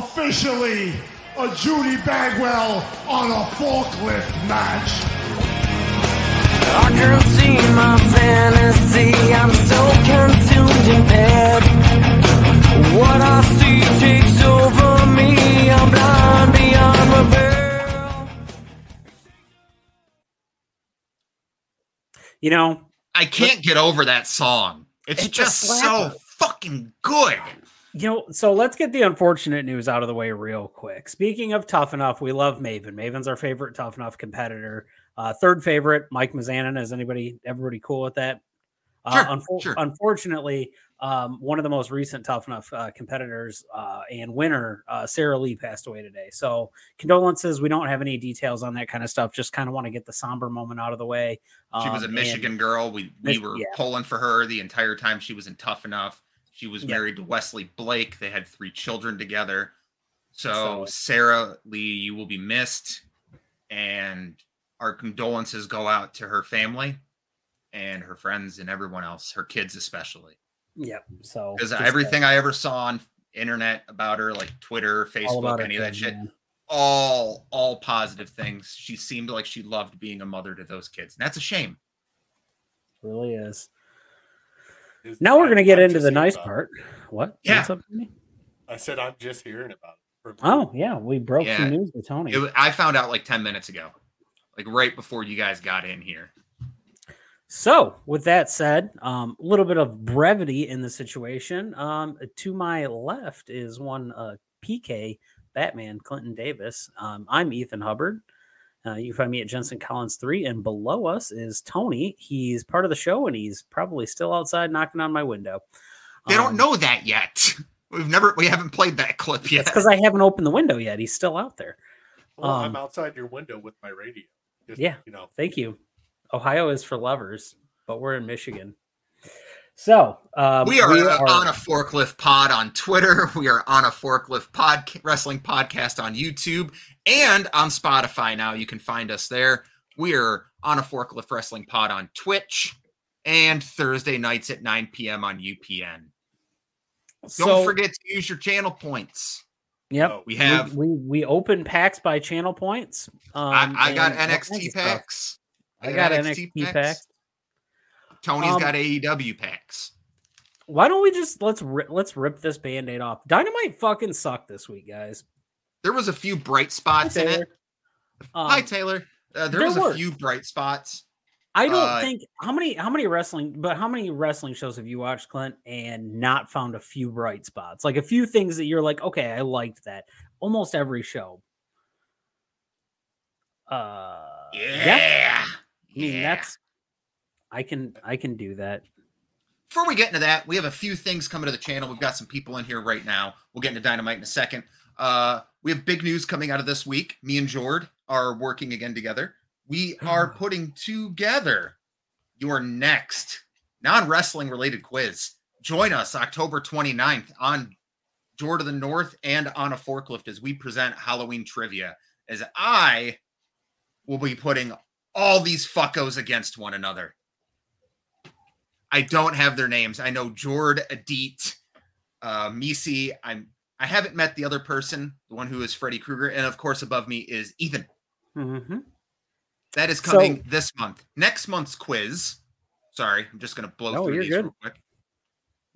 match is now officially a Judy Bagwell on a forklift match. I can't see my fantasy. I'm so consumed in bed. What I see takes over me. I'm blind beyond repair. You know, I can't get over that song. It's It's just so fucking good. You know, so let's get the unfortunate news out of the way real quick. Speaking of tough enough, we love Maven. Maven's our favorite tough enough competitor. Uh, third favorite, Mike Mizanin. Is anybody, everybody cool with that? Uh, Sure, unfor- sure. Unfortunately, um, one of the most recent tough enough uh, competitors uh, and winner, uh, Sara Lee, passed away today. So condolences. We don't have any details on that kind of stuff. Just kind of want to get the somber moment out of the way. She was a Um, and- Michigan girl. We we were yeah. pulling for her the entire time she was in Tough Enough. She was married to Wesley Blake. They had three children together. So, So- Sara Lee, you will be missed, and our condolences go out to her family and her friends and everyone else, her kids especially. Yep. So Because uh, everything I ever saw on internet about her, like Twitter, Facebook, any of that shit, man. all all positive things. She seemed like she loved being a mother to those kids, and that's a shame. really is. Is- Now we're going to get I'm into the nice about it. part. What? Yeah. What's up, Tony? I said I'm just hearing about it. Oh, yeah. We broke Yeah. some news with Tony. It, I found out like 10 minutes ago, like right before you guys got in here. So, with that said, um, a little bit of brevity in the situation. Um, to my left is one uh, PK Batman Clinton Davis. Um, I'm Ethan Hubbard. Uh, you can find me at Jensen Collins three, and below us is Tony. He's part of the show, and he's probably still outside knocking on my window. They Um, don't know that yet. We've never, we haven't played that clip yet. because I haven't opened the window yet. He's still out there. Well, I'm Um, outside your window with my radio. Just, Yeah. You know, Thank you. Ohio is for lovers, but we're in Michigan. So um, we are, uh, on a forklift pod on Twitter. We are on a forklift pod wrestling podcast on YouTube and on Spotify. Now you can find us there. We are on a forklift wrestling pod on Twitch and Thursday nights at 9 p.m. on UPN. Don't so, forget to use your channel points. Yep, Oh, We have we we open packs by channel points. Um, I, I got and all kinds of NXT packs. I got NXT packs. Tony's Um, got AEW packs. Why don't we just let's ri- let's rip this band-aid off? Dynamite fucking sucked this week, guys. There was a few bright spots in it. Um, Hi Taylor. Uh, there, there was a few bright spots. I don't Uh, think how many how many wrestling but how many wrestling shows have you watched, Clint, and not found a few bright spots? Like a few things that you're like, okay, I liked that. Almost every show. Uh Yeah. I mean Yeah. that's I can I can do that. Before we get into that, we have a few things coming to the channel. We've got some people in here right now. We'll get into Dynamite in a second. Uh, we have big news coming out of this week. Me and Jord are working again together. We are putting together your next non wrestling related quiz. Join us October 29th on Jord of the North and on a forklift as we present Halloween trivia. As I will be putting all these fuckos against one another. I don't have their names. I know Jord, Adit, uh, Misi. I'm I haven't met the other person, the one who is Freddy Krueger, and of course above me is Ethan. Mm-hmm. That is So- coming this month. Next month's quiz. Sorry, I'm just gonna blow No, through these good. real quick.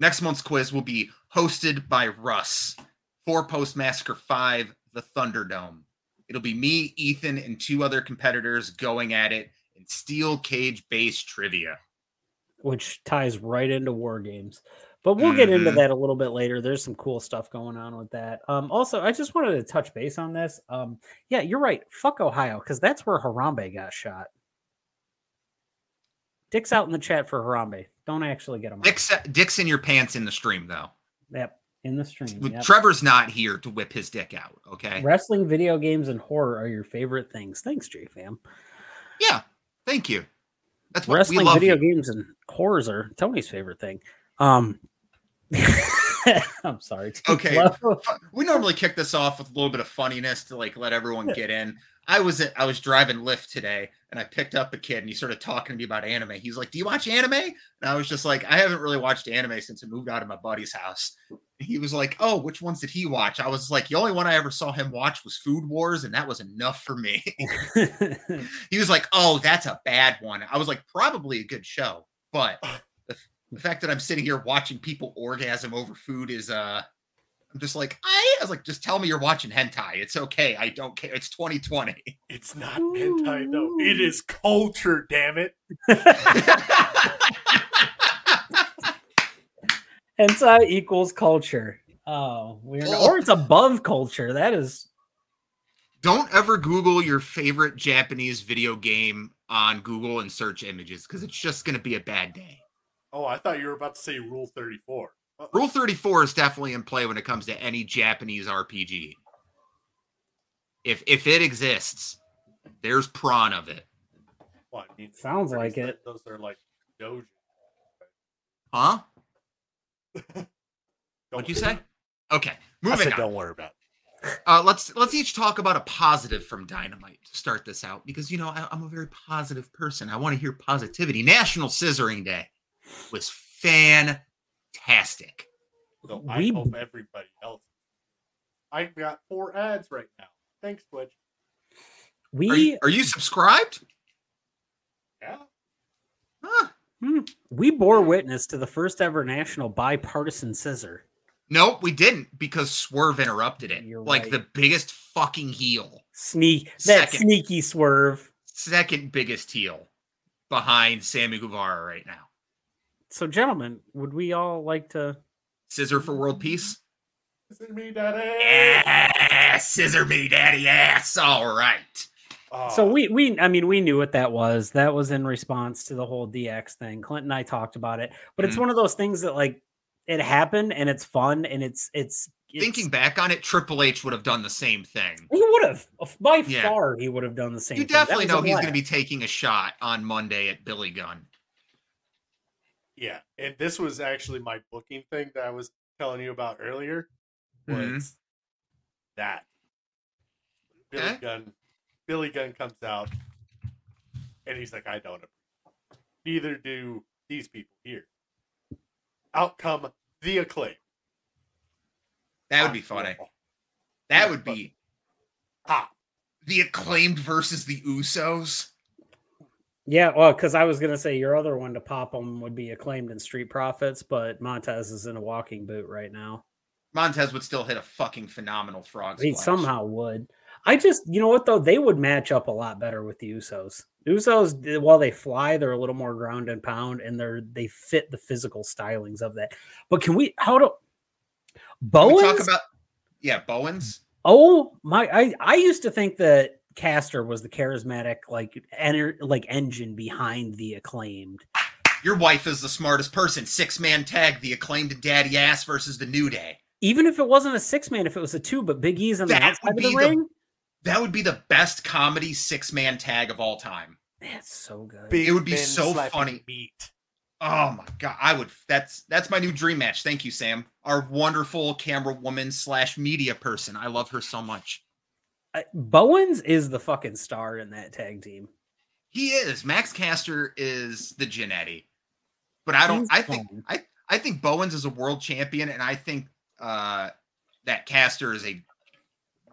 Next month's quiz will be hosted by Russ for Post Massacre 5, the Thunderdome. It'll be me, Ethan, and two other competitors going at it in steel cage based trivia. Which ties right into war games. But we'll get into Mhm. that a little bit later. There's some cool stuff going on with that. Um, also, I just wanted to touch base on this. Um, yeah, you're right. Fuck Ohio, because that's where Harambe got shot. Dick's out in the chat for Harambe. Don't actually get him. Dick's, Dick's in your pants in the stream, though. Yep, in the stream. Yep. Trevor's not here to whip his dick out. Okay. Wrestling, video games, and horror are your favorite things. Thanks, JFam. Yeah. Thank you. That's what we Wrestling, love. video games, and horrors are Tony's favorite thing. Um, I'm sorry. Okay. We normally kick this off with a little bit of funniness to like let everyone get in. I was at, I was driving Lyft today and I picked up a kid and he started talking to me about anime. He's like, "Do you watch anime?" And I was just like, "I haven't really watched anime since I moved out of my buddy's house." He was like, "Oh, which ones did he watch?" I was like, "The only one I ever saw him watch was Food Wars, and that was enough for me." he was like, "Oh, that's a bad one." I was like, "Probably a good show, but the, the fact that I'm sitting here watching people orgasm over food is uh." I'm just like, I, I was like, just tell me you're watching hentai. It's okay. I don't care. It's 2020. It's not hentai though. It is culture. Damn it. Hentai equals culture. Oh, weird. Oh. Or it's above culture. That is Don't ever Google your favorite Japanese video game on Google and search images because it's just going to be a bad day. Oh, I thought you were about to say Rule 34. Uh, Rule 34 is definitely in play when it comes to any Japanese RPG. If if it exists, there's prawn of it. Well, I mean, Sounds like it. Those are like dojo. Huh? Don't What'd you say? Okay, I moving said, on. don't worry about it. Uh, let's let's each talk about a positive from Dynamite to start this out because you know I, I'm a very positive person. I want to hear positivity. National Scissoring Day was fantastic. So I We- hope everybody else. I've got four ads right now. Thanks, Twitch. Are we you, are you subscribed? Yeah. Huh. hmm, we bore witness to the first ever national bipartisan scissor. Nope, we didn't because Swerve interrupted it. You're like right. the biggest fucking heel, Sneak that Second. sneaky swerve. second biggest heel behind Sammy Guevara right now. So, gentlemen, would we all like to? Scissor for world peace. Scissor me, Daddy. Yeah, scissor me, daddy ass. All right. Oh, So we we I mean we knew what that was. That was in response to the whole DX thing. Clint and I talked about it, but it's Mhm. one of those things that like it happened and it's fun and it's it's, it's Thinking back on it, Triple H would have done the same thing. he would have by Yeah. far he would have done the same. You thing. That definitely was know he's going to be taking a shot on Monday at Billy Gunn. Yeah, and this was actually my booking thing that I was telling you about earlier. Was Mhm. that Billy Okay. Gunn? Billy Gunn comes out, and he's like, "I don't. Neither do these people here." Outcome: the acclaim. That would be funny. That would be Ha! the acclaimed versus the Usos. Yeah, well, because I was gonna say your other one to pop them would be acclaimed in Street Profits, but Montez is in a walking boot right now. Montez would still hit a fucking phenomenal frog He splash. somehow would. I just, you know what though, they would match up a lot better with the Usos. Usos, while they fly, they're a little more ground and pound, and they're they fit the physical stylings of that. But can we? How do? Bowens? we talk about yeah, Bowens. oh my! I I used to think that Caster was the charismatic like ener- like engine behind the acclaimed. Your wife is the smartest person. Six man tag, the acclaimed daddy ass versus the New Day. Even if it wasn't a six man, if it was a two, but Big E's on the That outside would of the be the- ring, That would be the best comedy six man tag of all time. that's so good. Big It would be Ben so funny. Meat. Oh my god, I would. That's that's my new dream match. Thank you, Sam. Our wonderful camera woman slash media person. I love her so much. I- Bowens is the fucking star in that tag team. He is. Max Caster is the Jannetty. But I don't. He's I think. fun. I I think Bowens is a world champion, and I think uh that Caster is a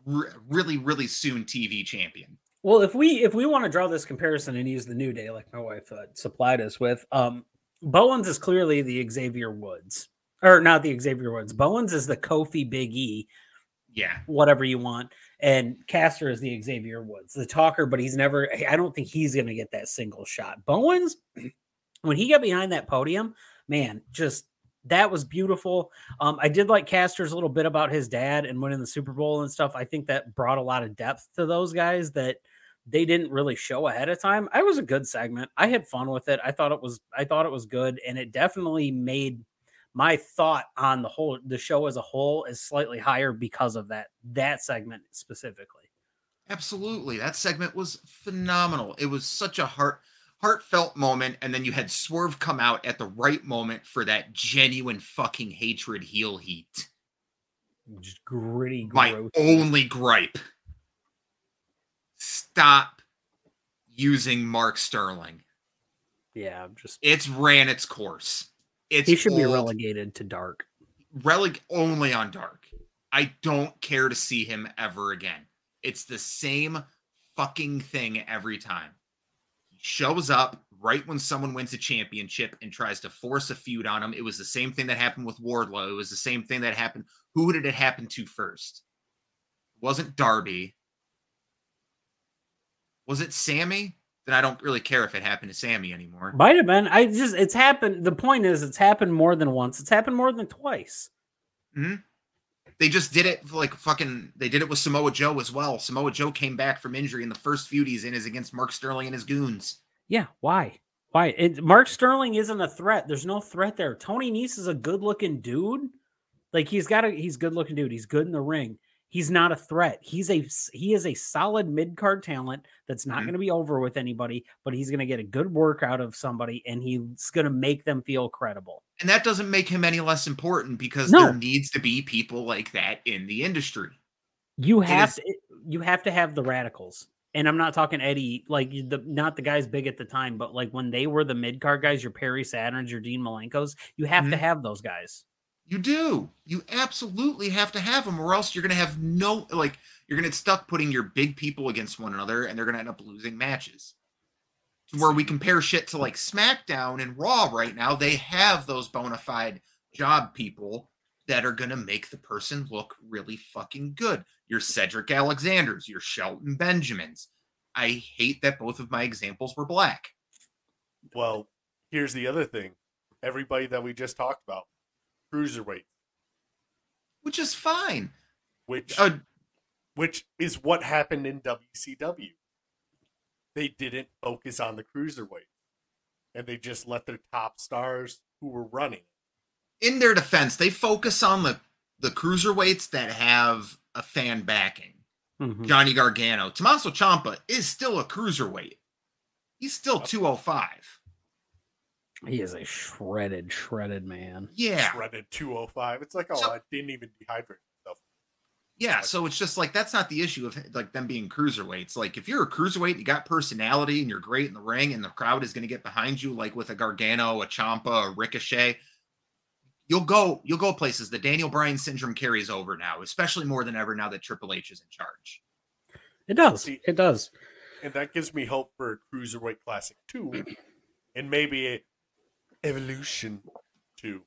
re- really really soon TV champion. Well, if we if we want to draw this comparison and use the New Day, like my wife uh, supplied us with, um, Bowens is clearly the Xavier Woods, or not the Xavier Woods. Bowens is the Kofi Big E, Yeah. whatever you want, and Caster is the Xavier Woods, the talker. But he's never. I don't think he's going to get that single shot. Bowens, when he got behind that podium, man, just that was beautiful. Um, I did like Caster's little bit about his dad and winning the Super Bowl and stuff. I think that brought a lot of depth to those guys that they didn't really show ahead of time. I was a good segment. I had fun with it. I thought it was I thought it was good and it definitely made my thought on the whole the show as a whole is slightly higher because of that that segment specifically. Absolutely. That segment was phenomenal. It was such a heart heartfelt moment and then you had Swerve come out at the right moment for that genuine fucking hatred heel heat. Just gritty My gross. only gripe. Stop using Mark Sterling. Yeah, I'm just It's ran its course. It's he should be relegated to dark. releg only on dark. I don't care to see him ever again. It's the same fucking thing every time. He shows up right when someone wins a championship and tries to force a feud on him. It was the same thing that happened with Wardlow. It was the same thing that happened. Who did it happen to first? It wasn't Darby. Was it Sammy? Then I don't really care if it happened to Sammy anymore. Might have been. I just it's happened. The point is, it's happened more than once. It's happened more than twice. Hmm. They just did it like fucking. They did it with Samoa Joe as well. Samoa Joe came back from injury, and the first feud he's in is against Mark Sterling and his goons. Yeah, why? Why? It, Mark Sterling isn't a threat. There's no threat there. Tony Nese is a good-looking dude. Like he's got a he's good-looking dude. He's good in the ring. He's not a threat. He's a he is a solid mid-card talent that's not Mhm. going to be over with anybody, but he's going to get a good work out of somebody and he's going to make them feel credible. And that doesn't make him any less important because No. there needs to be people like that in the industry. You have is- to you have to have the radicals. And I'm not talking Eddie, like the not the guys big at the time, but like when they were the mid card guys, your Perry Saturns, your Dean Malenkos, you have to Mhm. have those guys. You do. You absolutely have to have them, or else you're going to have no like. You're going to get stuck putting your big people against one another, and they're going to end up losing matches. To where we compare shit to like SmackDown and Raw right now, they have those bona fide job people that are going to make the person look really fucking good. Your Cedric Alexanders, your Shelton Benjamins. I hate that both of my examples were black. Well, here's the other thing. Everybody that we just talked about, cruiserweight, which is fine. which Uh, which is what happened in WCW. They didn't focus on the cruiserweight, and they just let their top stars who were running. in their defense, they focus on the the cruiserweights that have a fan backing. Mhm. Johnny Gargano, Tommaso Ciampa is still a cruiserweight. He's still 205. He is a shredded, shredded man. Yeah. Shredded 205. It's like, oh, So- I didn't even dehydrate myself. Yeah, so it's just like that's not the issue of like them being cruiserweights. Like if you're a cruiserweight, you got personality and you're great in the ring, and the crowd is going to get behind you, like with a Gargano, a Ciampa, a Ricochet. You'll go, you'll go places. The Daniel Bryan syndrome carries over now, especially more than ever now that Triple H is in charge. It does. See- It does. And that gives me hope for a Cruiserweight Classic too. and maybe a Evolution 2.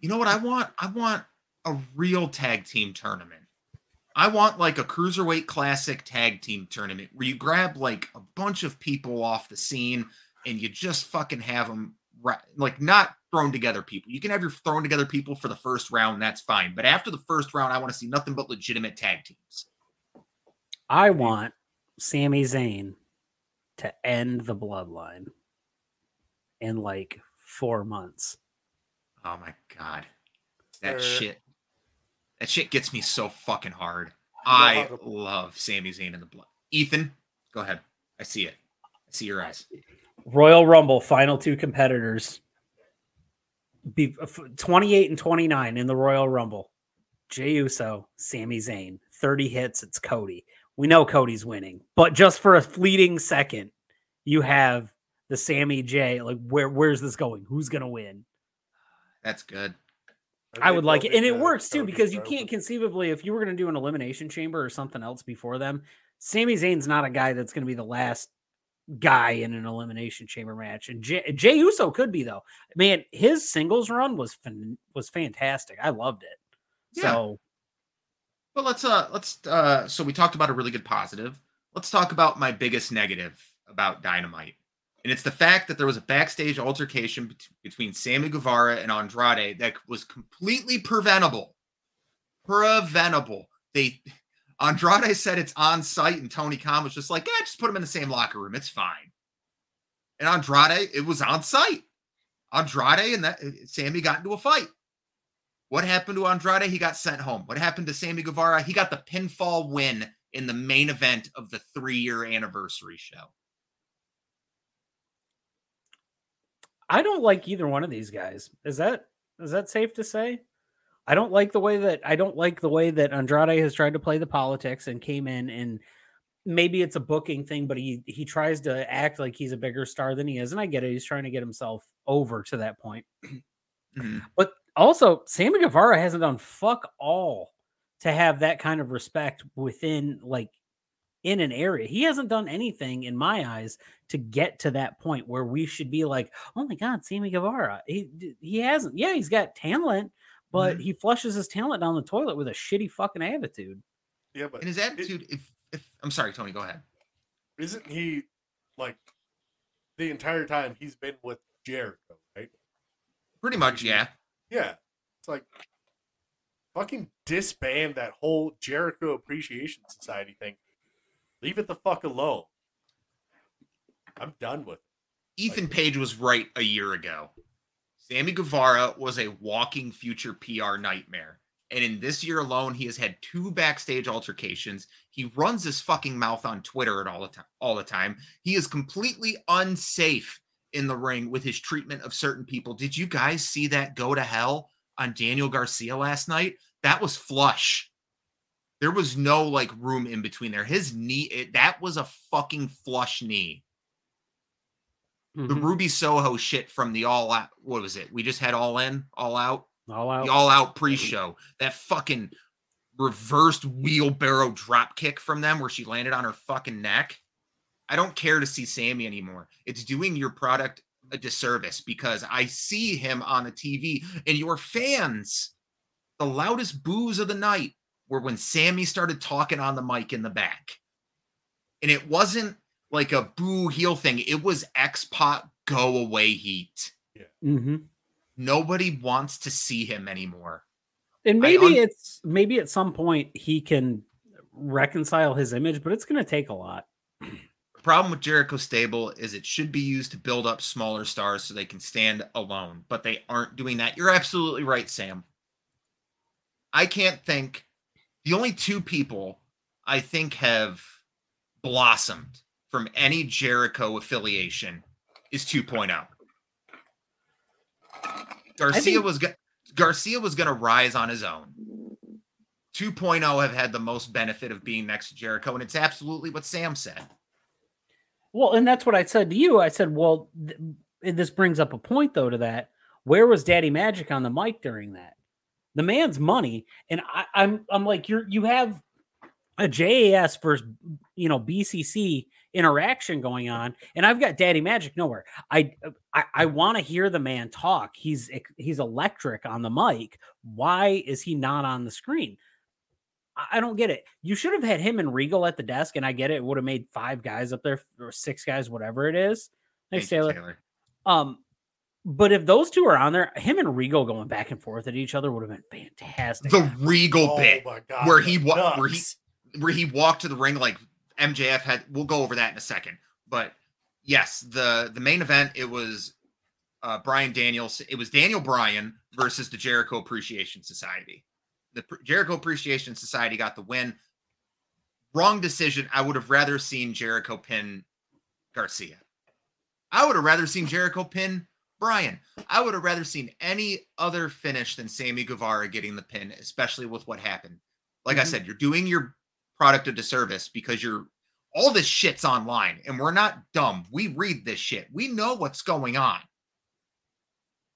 You know what I want? I want a real tag team tournament. I want like a cruiserweight classic tag team tournament where you grab like a bunch of people off the scene and you just fucking have them like not thrown together people. You can have your thrown together people for the first round, that's fine. But after the first round, I want to see nothing but legitimate tag teams. I want Sami Zayn to end the bloodline in like four months. Oh my god. That shit. That shit gets me so fucking hard. I to- love Sami Zayn in the blood. Ethan, go ahead. I see it. I see your eyes. Royal Rumble final two competitors. Be 28 and 29 in the Royal Rumble. Jey Uso, Sami Zayn. 30 hits, it's Cody. We know Cody's winning, but just for a fleeting second, you have the Sammy J. Like, where where's this going? Who's gonna win? That's good. I would like it, and it works too because you can't conceivably, if you were going to do an elimination chamber or something else before them, Sami Zayn's not a guy that's going to be the last guy in an elimination chamber match, and Jey, Jey Uso could be though. Man, his singles run was fan, was fantastic. I loved it. Yeah. So Well, let's uh let's uh so we talked about a really good positive. Let's talk about my biggest negative about Dynamite. And it's the fact that there was a backstage altercation bet- between Sammy Guevara and Andrade that was completely preventable. Preventable. They Andrade said it's on sight, and Tony Khan was just like, yeah, just put them in the same locker room. It's fine. And Andrade, it was on sight. Andrade and that uh, Sammy got into a fight. What happened to Andrade? He got sent home. What happened to Sammy Guevara? He got the pinfall win in the main event of the three year anniversary show. I don't like either one of these guys. Is that is that safe to say? I don't like the way that I don't like the way that Andrade has tried to play the politics and came in and maybe it's a booking thing, but he he tries to act like he's a bigger star than he is, and I get it. He's trying to get himself over to that point. Mhm. But also, Sammy Guevara hasn't done fuck all to have that kind of respect within like in an area. He hasn't done anything in my eyes to get to that point where we should be like, "Oh my god, Sammy Guevara." He he hasn't. Yeah, he's got talent, but Mhm. he flushes his talent down the toilet with a shitty fucking attitude. Yeah, but And his attitude, if if I'm sorry, Tony, go ahead. isn't he like the entire time he's been with Jericho, right? Pretty much, yeah. Yeah. It's like fucking disband that whole Jericho Appreciation Society thing. Leave it the fuck alone. I'm done with it. Ethan Page was right a year ago. Sammy Guevara was a walking future PR nightmare. And in this year alone, he has had two backstage altercations. He runs his fucking mouth on Twitter at all the time. All the time. He is completely unsafe in the ring with his treatment of certain people. Did you guys see that go to hell on Daniel Garcia last night? That was flush. There was no like room in between there. His knee, it, that was a fucking flush knee the Mhm. Ruby Soho shit from the all out. What was it? We just had all in, all out, All out. the all out pre show. That fucking reversed wheelbarrow drop kick from them where she landed on her fucking neck. I don't care to see Sammy anymore. It's doing your product a disservice because I see him on the TV and your fans, the loudest boos of the night were when Sammy started talking on the mic in the back. And it wasn't like a boo heel thing. It was X-Pac go away heat. hmm Nobody wants to see him anymore. And maybe un- it's maybe at some point he can reconcile his image, but it's going to take a lot. The problem with Jericho Stable is it should be used to build up smaller stars so they can stand alone, but they aren't doing that. You're absolutely right, Sam. I can't think the only two people I think have blossomed from any Jericho affiliation is 2.0. Garcia think- was Garcia was going to rise on his own. 2.0 have had the most benefit of being next to Jericho, and it's absolutely what Sam said. Well, and that's what I said to you. I said, well, th- this brings up a point though to that. Where was Daddy Magic on the mic during that? The man's money, and I, I'm I'm like you're you have a JAS versus you know BCC interaction going on, and I've got Daddy Magic nowhere. I I, I want to hear the man talk. He's he's electric on the mic. Why is he not on the screen? I don't get it. You should have had him and Regal at the desk, and I get it. It would have made five guys up there or six guys, whatever it is. Thanks, Thank you, Taylor. Um, but if those two are on there, him and Regal going back and forth at each other would have been fantastic. The Regal Oh bit god. where he wa- where he- where he walked to the ring like MJF had. We'll go over that in a second. But yes, the the main event it was uh, Brian Daniels. It was Daniel Bryan versus the Jericho Appreciation Society. The Pr- Jericho Appreciation Society got the win. Wrong decision. I would have rather seen Jericho pin Garcia. I would have rather seen Jericho pin Brian. I would have rather seen any other finish than Sammy Guevara getting the pin, especially with what happened. Like I Mhm. said, you're doing your product a disservice because you're all this shit's online and we're not dumb. We read this shit. We know what's going on.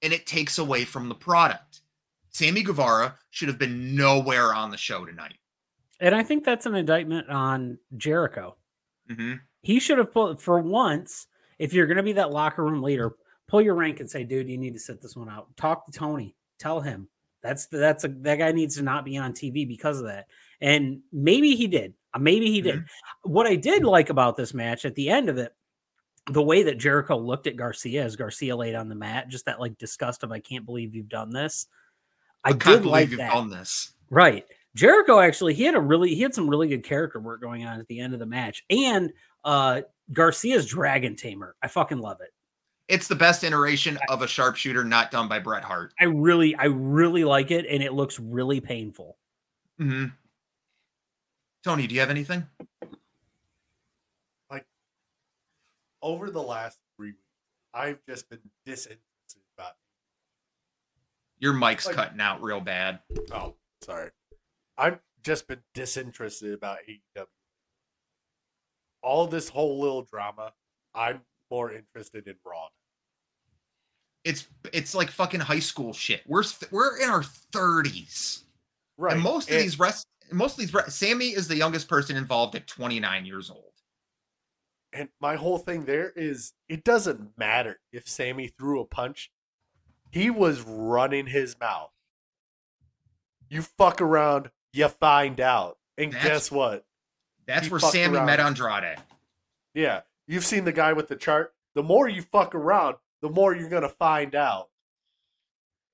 And it takes away from the product. Sammy Guevara should have been nowhere on the show tonight. and I think that's an indictment on Jericho. hmm He should have pulled for once. If you're going to be that locker room leader, pull your rank and say, "Dude, you need to sit this one out." Talk to Tony. Tell him that's the, that's a that guy needs to not be on TV because of that. And maybe he did. Uh, Maybe he did. What I did like about this match at the end of it, the way that Jericho looked at Garcia as Garcia laid on the mat, just that like disgust of "I can't believe you've done this." I, can't did like you've that. done this. Right. Jericho actually he had a really he had some really good character work going on at the end of the match. And uh Garcia's Dragon Tamer. I fucking love it. It's the best iteration of a sharpshooter not done by Bret Hart. I really I really like it and it looks really painful. hmm Tony, do you have anything? Like over the last three weeks, I've just been disinterested about. Your mic's Like- cutting out real bad. Oh, sorry. I've just been disinterested about AEW. all this whole little drama, I'm more interested in Raw. It's it's like fucking high school shit. We're we're in our 30s. Right. And most of and- these rest most of these re- Sammy is the youngest person involved at 29 years old. And my whole thing there is it doesn't matter if Sammy threw a punch. He was running his mouth. You fuck around, you find out. And That's- guess what? That's He where Sammy around. met Andrade. Yeah. You've seen the guy with the chart. The more you fuck around, the more you're gonna find out.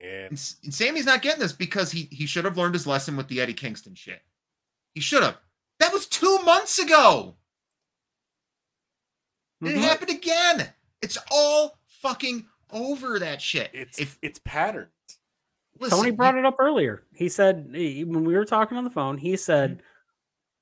And, And Sammy's not getting this because he he should have learned his lesson with the Eddie Kingston shit. He should have. That was two months ago. And Mhm. It happened again. It's all fucking over that shit. it's if it's patterns. listen, Tony brought it up earlier. He said he- when we were talking on the phone, he said Mm-hmm.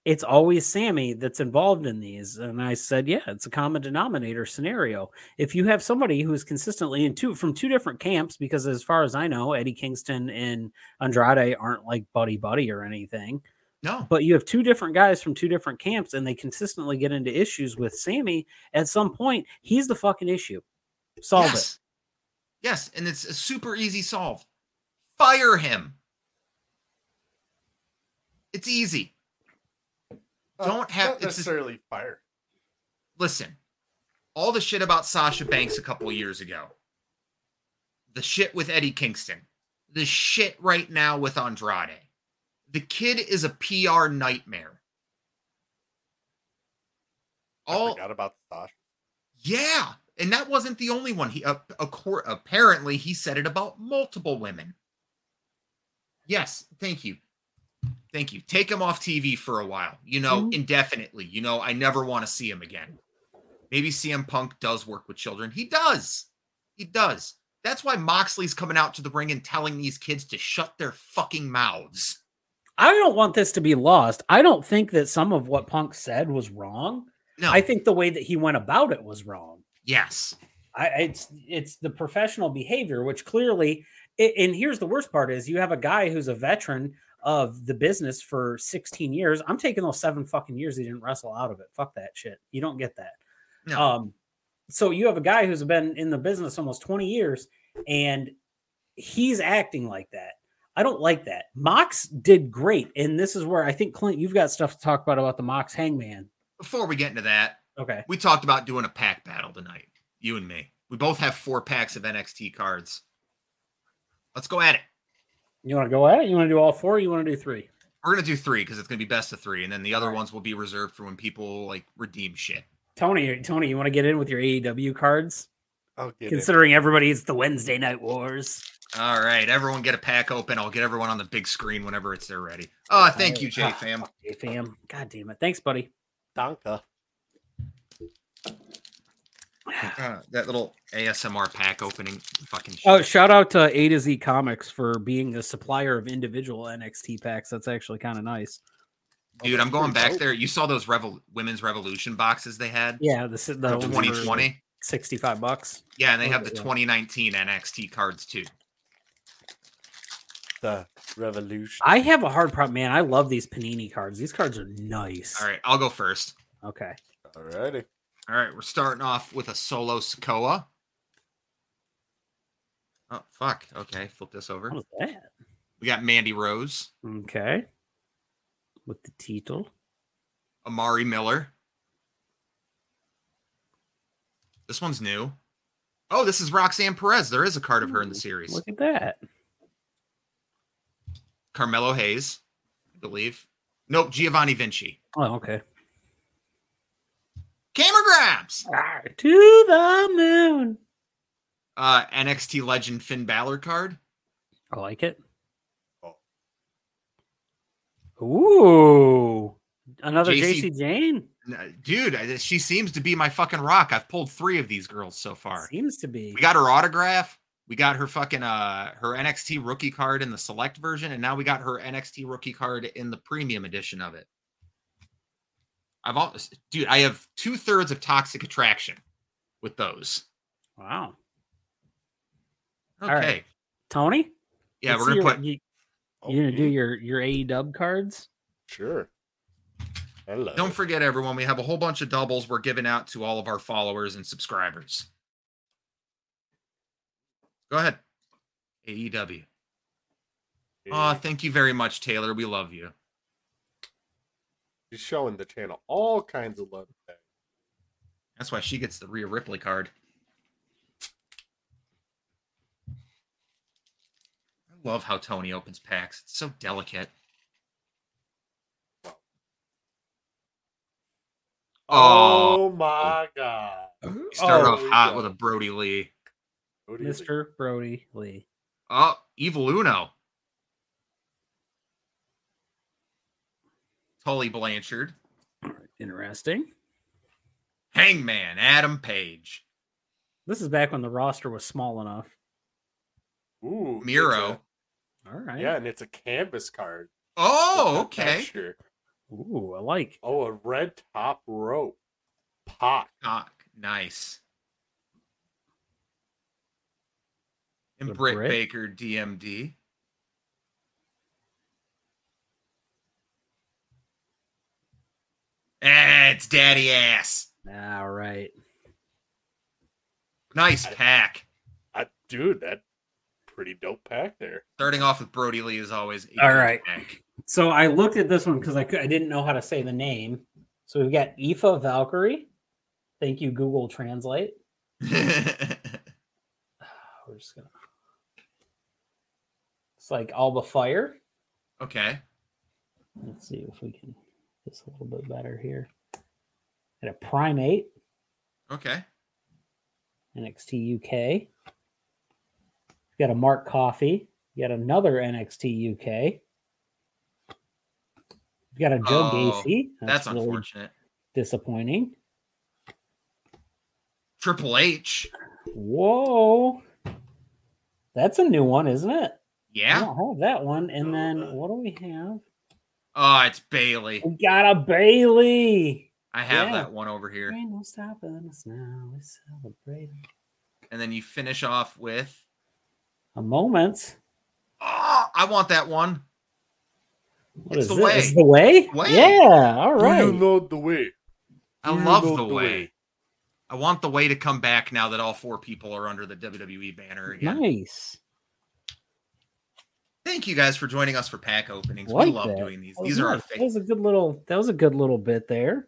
It's always Sammy that's involved in these. And I said, yeah, it's a common denominator scenario. If you have somebody who is consistently in two from two different camps, because as far as I know, Eddie Kingston and Andrade aren't like buddy buddy or anything. no. But you have two different guys from two different camps, and they consistently get into issues with Sammy. At some point, he's the fucking issue. Solve it. yes. Yes, and it's a super easy solve. Fire him. It's easy. Uh, Don't have- not it's just- necessarily fire. listen, all the shit about Sasha Banks a couple years ago, the shit with Eddie Kingston, the shit right now with Andrade. The kid is a PR nightmare. I All forgot about Sasha. yeah, and that wasn't the only one. He uh, apparently he said it about multiple women. Yes, thank you. Thank you. Take him off TV for a while, you know, Mhm. indefinitely. You know, I never want to see him again. Maybe CM Punk does work with children. He does. He does. That's why Moxley's coming out to the ring and telling these kids to shut their fucking mouths. I don't want this to be lost. I don't think that some of what Punk said was wrong. No. I think the way that he went about it was wrong. yes. I it's it's the professional behavior, which clearly, and here's the worst part: is you have a guy who's a veteran of the business for 16 years. I'm taking those seven fucking years he didn't wrestle out of it. Fuck that shit. You don't get that. No. Um, so you have a guy who's been in the business almost 20 years, and he's acting like that. I don't like that. Mox did great, and this is where I think Clint, you've got stuff to talk about about the Mox Hangman. Before we get into that, Okay, we talked about doing a pack battle tonight. You and me. We both have four packs of NXT cards. Let's go at it. You want to go at it? You want to do all four? Or you want to do three? We're gonna do three because it's gonna be best of three, and then the other Alright. ones will be reserved for when people like redeem shit. Tony, Tony, you want to get in with your AEW cards? I'll get it. Considering everybody, it's the Wednesday Night Wars. All right, everyone get a pack open. I'll get everyone on the big screen whenever it's there ready. Oh, thank you, J fam. Hey, fam. God damn it. Thanks, buddy. Donka. Uh, that little ASMR pack opening fucking shit. Oh, shout out to A to Z Comics for being a supplier of individual NXT packs. That's actually kind of nice. Dude, I'm going back there. You saw those Revol- women's revolution boxes they had? Yeah, the, the for ones that are 2020. 65 bucks. Yeah, and they have the 2019 NXT cards too. The revolution. I have a hard problem, man. I love these Panini cards. These cards are nice. All right, I'll go first. Okay. Alrighty. All right, we're starting off with a solo Sikoa. Oh fuck. Okay, flip this over. What was that? We got Mandy Rose, Okay. With the title. Amari Miller. This one's new. Oh, this is Roxanne Perez. There is a card of her in the series. Look at that. Carmelo Hayes, I believe. Nope, Giovanni Vinci. Oh, okay. Cameron Grimes. Ah, to the moon. Uh, NXT legend Finn Balor card. I like it. Oh. Ooh. Another Jacy Jacy Jayne? Dude, I- she seems to be my fucking rock. I've pulled three of these girls so far. Seems to be. We got her autograph. We got her fucking uh her NXT rookie card in the select version, and now we got her NXT rookie card in the premium edition of it. I've all dude, I have two thirds of Toxic Attraction with those. Wow. Okay. All right. Tony? Yeah, let's we're gonna put You, you gonna do your your AE dub cards? Sure. Hello. Don't forget, everyone, we have a whole bunch of doubles we're giving out to all of our followers and subscribers. Go ahead. AEW. Oh, thank you very much, Taylor. We love you. She's showing the channel all kinds of love. today. That's why she gets the Rhea Ripley card. I love how Tony opens packs. It's so delicate. Oh, my god. You start Oh, off hot go. with a Brodie Lee. What do you think? Mr. Brodie Lee. Oh, Evil Uno. Tully Blanchard. Interesting. Hangman, Adam Page. This is back when the roster was small enough. Ooh, it's Miro. All right. yeah, and it's a canvas card. Oh, okay. texture. Ooh, I like. Oh, a red top rope. Pop. Cock. Nice. And The Britt Brit? Baker, DMD. Eh, it's daddy ass. All right. Nice I- pack. I, dude, that pretty dope pack there. Starting off with Brodie Lee is always a All good right. pack. So I looked at this one because I, I didn't know how to say the name. So we've got Aoife Valkyrie. Thank you, Google Translate. We're just gonna. It's like Alba Fyre. okay. Let's see if we can this a little bit better here. And a Primate Okay. NXT UK. Got a Mark Coffey. You got another NXT UK. You got a Joe Oh, Gacy. That's, really unfortunate. disappointing. Triple H. Whoa. That's a new one, isn't it? Yeah. I Yeah. don't have that one. And then what do we have? Oh, it's Bayley. We got a Bayley. I have Yeah. that one over here. Ain't no stopping us now. We celebrate And then you finish off with. a moment. Oh, I want that one. What It's is the this? way. Is the way? Way. Yeah. All right. Do you know the way? I Do you love know the way. I want the way to come back now that all four people are under the WWE banner again. Nice. Thank you guys for joining us for pack openings. Like we love that. doing these. That was These are our nice. That was a good little. That was a good little bit there.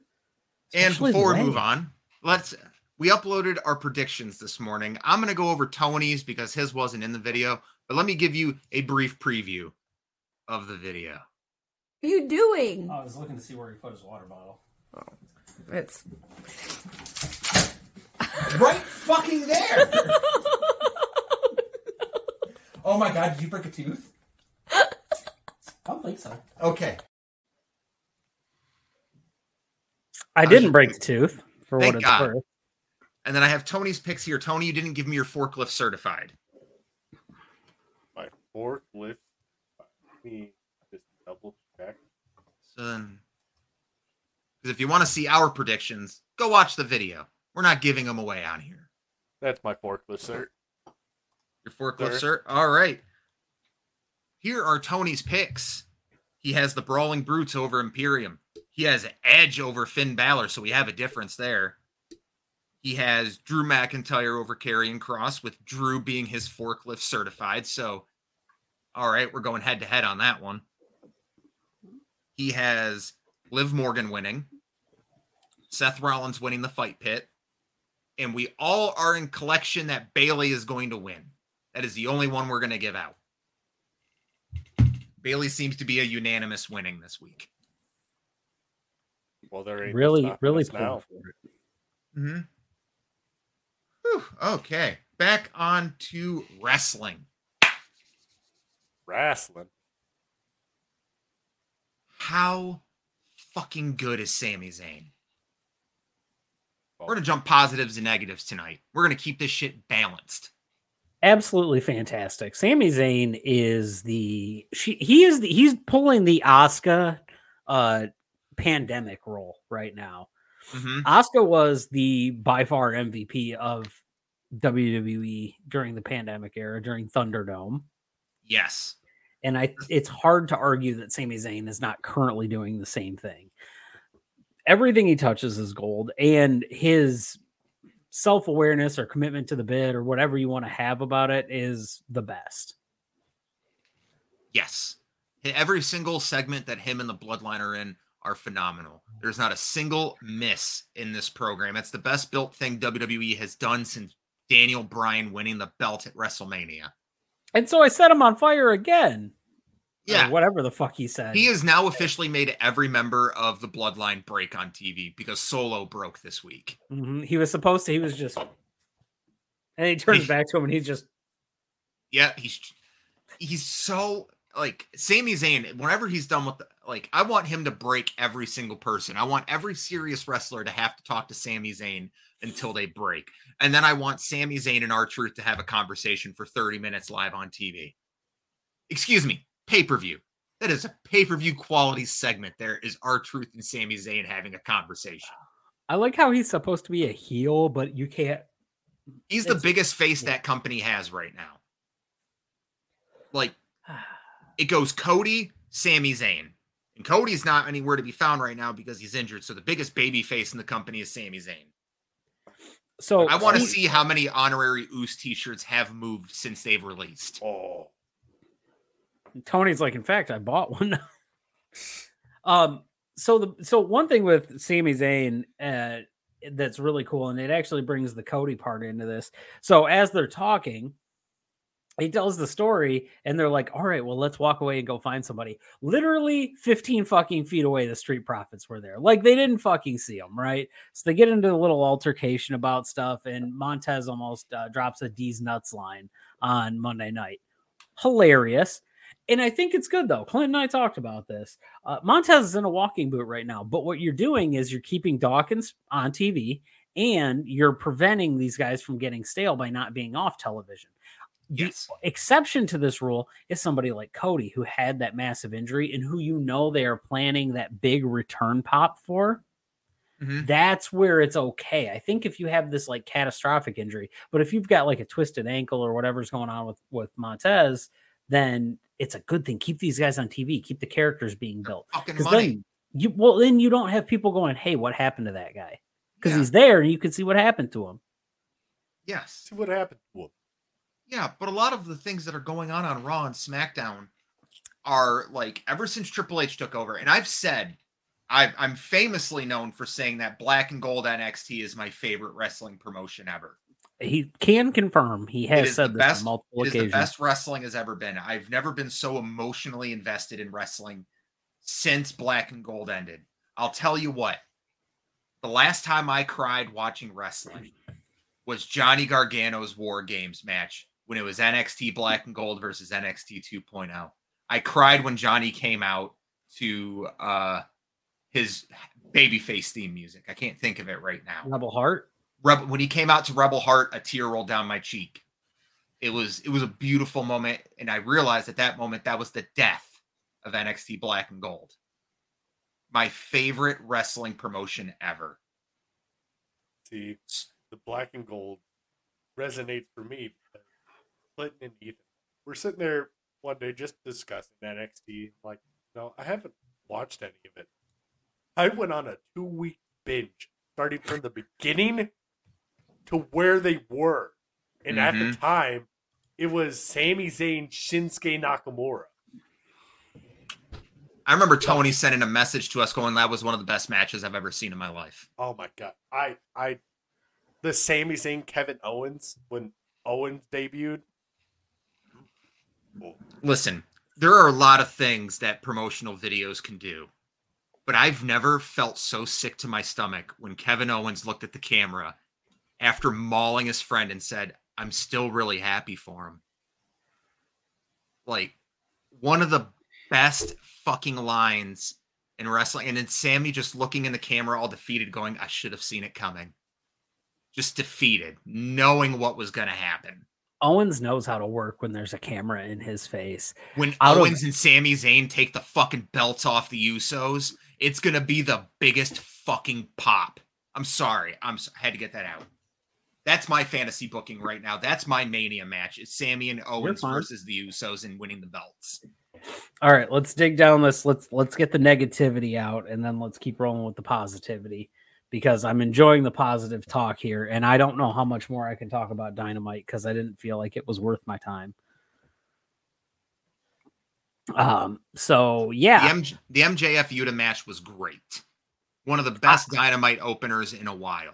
And Especially before we move on, let's we uploaded our predictions this morning. I'm going to go over Tony's because his wasn't in the video, but let me give you a brief preview of the video. are you doing? Oh, I was looking to see where he put his water bottle. Oh. It's Right fucking there. oh my god, did you break a tooth? I don't think so. Okay. I didn't break the tooth? tooth for Thank what it's God. worth. And then I have Tony's picks here. Tony, you didn't give me your forklift certified. My forklift. Let me just double check. So then, because if you want to see our predictions, go watch the video. We're not giving them away on here. That's my forklift, sir. Your forklift, Sure. sir. All right. Here are Tony's picks. He has the Brawling Brutes over Imperium. He has Edge over Finn Balor, so we have a difference there. He has Drew McIntyre over Karrion Kross, with Drew being his forklift certified. So, all right, we're going head to head on that one. He has Liv Morgan winning, Seth Rollins winning the fight pit, and we all are in collection that Bayley is going to win. That is the only one we're going to give out. Bayley seems to be a unanimous winning this week. Well, there ain't Really, really us now. for it. Mm-hmm. okay, back on to wrestling. Wrestling. How fucking good is Sami Zayn? We're going to jump positives and negatives tonight. We're going to keep this shit balanced. Absolutely fantastic. Sami Zayn is the she he is the he's pulling the Oscar uh pandemic role right now. Oscar was the by far MVP of WWE during the pandemic era during Thunderdome. Yes. And I it's hard to argue that Sami Zayn is not currently doing the same thing. everything he touches is gold, and his self awareness or commitment to the bid or whatever you want to have about it is the best. Yes. Every single segment that him and the Bloodline are in are phenomenal. There's not a single miss in this program. It's the best built thing WWE has done since Daniel Bryan winning the belt at WrestleMania. And so I set him on fire again. Yeah. whatever the fuck he said. He has now officially made every member of the Bloodline break on TV because Solo broke this week. Mhm. He was supposed to. He was just, and he turns back to him, and he's just Yeah, he's he's so like Sami Zayn. Whenever he's done with the, like, I want him to break every single person. I want every serious wrestler to have to talk to Sami Zayn until they break, and then I want Sami Zayn and R Truth to have a conversation for thirty minutes live on TV. Excuse me, pay per view. That is a pay per view quality segment. There is R Truth and Sami Zayn having a conversation. I like how he's supposed to be a heel, but you can't. He's the biggest face that company has right now. Like it goes Cody, Sami Zayn. And Cody's not anywhere to be found right now because he's injured. So the biggest baby face in the company is Sami Zayn. So I want to see- see how many honorary Oos t-shirts have moved since they've released. Oh, Tony's like, in fact, I bought one. um, so the so one thing with Sami Zayn uh, that's really cool, and it actually brings the Cody part into this. So as they're talking, he tells the story, and they're like, "All right, well, let's walk away and go find somebody." Literally 15 fucking feet away, the Street Profits were there. Like they didn't fucking see them, right? So they get into a little altercation about stuff, and Montez almost uh, drops a D's nuts line on Monday night. Hilarious. And I think it's good though. Clint and I talked about this. Uh, Montez is in a walking boot right now, but what you're doing is you're keeping Dawkins on TV and you're preventing these guys from getting stale by not being off television. The Yes. exception to this rule is somebody like Cody, who had that massive injury and who you know they are planning that big return pop for. Mhm. That's where it's okay. I think if you have this like catastrophic injury, but if you've got like a twisted ankle or whatever's going on with with Montez, then it's a good thing. Keep these guys on TV. Keep the characters being built. Fucking Because money. then you well, then you don't have people going, "Hey, what happened to that guy?" Because Yeah. he's there and you can see what happened to him. Yes. see what happened to him. Yeah, but a lot of the things that are going on on Raw and SmackDown are like ever since Triple H took over, and I've said, I've, I'm famously known for saying that Black and Gold NXT is my favorite wrestling promotion ever. He can confirm. He has said the this best. on multiple It is the occasions. best wrestling has ever been. I've never been so emotionally invested in wrestling since Black and Gold ended. I'll tell you what. The last time I cried watching wrestling was Johnny Gargano's War Games match when it was NXT Black and Gold versus NXT 2.0. I cried when Johnny came out to uh his babyface theme music. I can't think of it right now. Rebel Heart. Rebel when he came out to Rebel Heart, a tear rolled down my cheek. It was it was a beautiful moment, and I realized at that moment that was the death of NXT Black and Gold. My favorite wrestling promotion ever. See, the black and gold resonates for me Clinton and Ethan we're sitting there one day just discussing NXT. Like, no, I haven't watched any of it. I went on a two week binge, starting from the beginning to where they were. And at the mm-hmm. time, it was Sami Zayn, Shinsuke Nakamura. I remember Tony sending a message to us going, "That was one of the best matches I've ever seen in my life." Oh my god. I I the Sami Zayn Kevin Owens when Owens debuted. Listen, there are a lot of things that promotional videos can do, but I've never felt so sick to my stomach when Kevin Owens looked at the camera after mauling his friend and said, I'm still really happy for him. Like, one of the best fucking lines in wrestling. And then Sami just looking in the camera, all defeated, going, I should have seen it coming. Just defeated, knowing what was going to happen. Owens knows how to work when there's a camera in his face. when Out of- Owens and Sami Zayn take the fucking belts off the Usos, it's gonna be the biggest fucking pop. I'm sorry, I'm s- I had to get that out. That's my fantasy booking right now. That's my mania match. It's Sami and Owens versus the Usos and winning the belts. All right, let's dig down this. Let's let's get the negativity out, and then let's keep rolling with the positivity because I'm enjoying the positive talk here, and I don't know how much more I can talk about Dynamite because I didn't feel like it was worth my time. Um. So yeah, The, MJ, the MJF Yuta match was great. One of the best Dynamite openers in a while.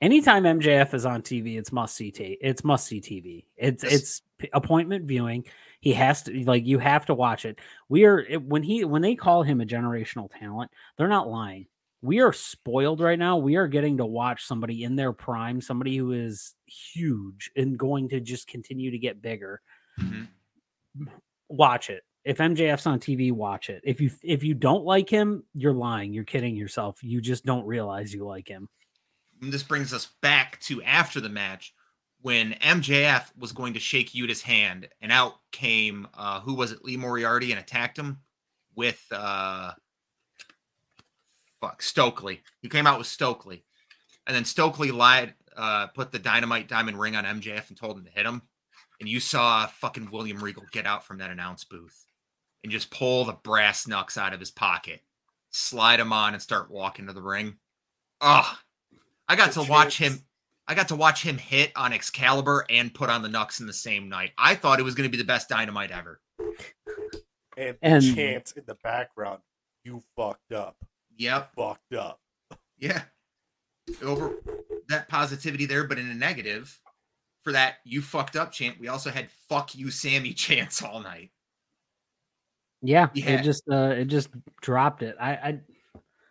Anytime MJF is on TV, it's must see. Ta- it's must see TV. It's Yes. it's appointment viewing. He has to like you have to watch it. We are it- when he when they call him a generational talent, they're not lying. We are spoiled right now. We are getting to watch somebody in their prime, somebody who is huge and going to just continue to get bigger. Mhm. Watch it. If MJF's on TV, watch it. If you if you don't like him, you're lying. You're kidding yourself. You just don't realize you like him. This brings us back to after the match when MJF was going to shake Yuta's hand, and out came uh who was it, Lee Moriarty, and attacked him with uh fuck Stokely. He came out with Stokely. And then Stokely lied, uh, put the dynamite diamond ring on MJF and told him to hit him. And you saw fucking William Regal get out from that announce booth and just pull the brass knucks out of his pocket, slide them on, and start walking to the ring. Oh, I got The to watch him. I got to watch him hit on Excalibur and put on the knucks in the same night. I thought it was going to be the best dynamite ever. And, And- the chants in the background, you fucked up. Yep. Fucked up. Yeah. Over that positivity there, but in a negative for that you fucked up chant, we also had fuck you Sammy chants all night. Yeah, Yeah. it just uh it just dropped it. I, I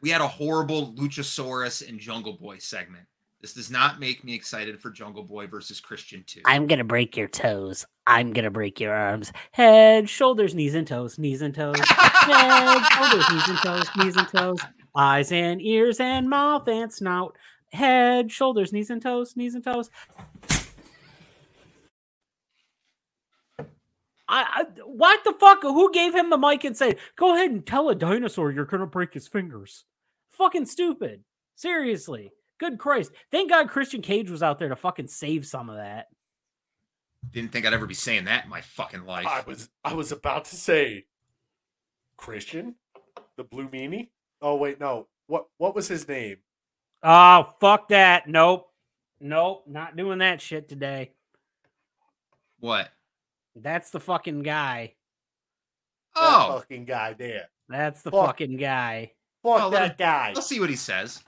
We had a horrible Luchasaurus and Jungle Boy segment. This does not make me excited for Jungle Boy versus Christian 2. I'm gonna break your toes. I'm gonna break your arms. Head, shoulders, knees and toes, knees and toes. Head, shoulders, knees and toes, knees and toes. Eyes and ears and mouth and snout. Head, shoulders, knees and toes, knees and toes. I, I what the fuck? Who gave him the mic and said, "Go ahead and tell a dinosaur you're gonna break his fingers"? Fucking stupid. Seriously. Good Christ. Thank God Christian Cage was out there to fucking save some of that. Didn't think I'd ever be saying that in my fucking life. I was I was about to say Christian, the blue meanie. Oh wait, no. What what was his name? Oh, fuck that. Nope. Nope. Not doing that shit today. What? That's the fucking guy. Oh! That Oh, fucking guy there. That's the Fuck. fucking guy. Fuck Oh, let that guy. I'll see what he says.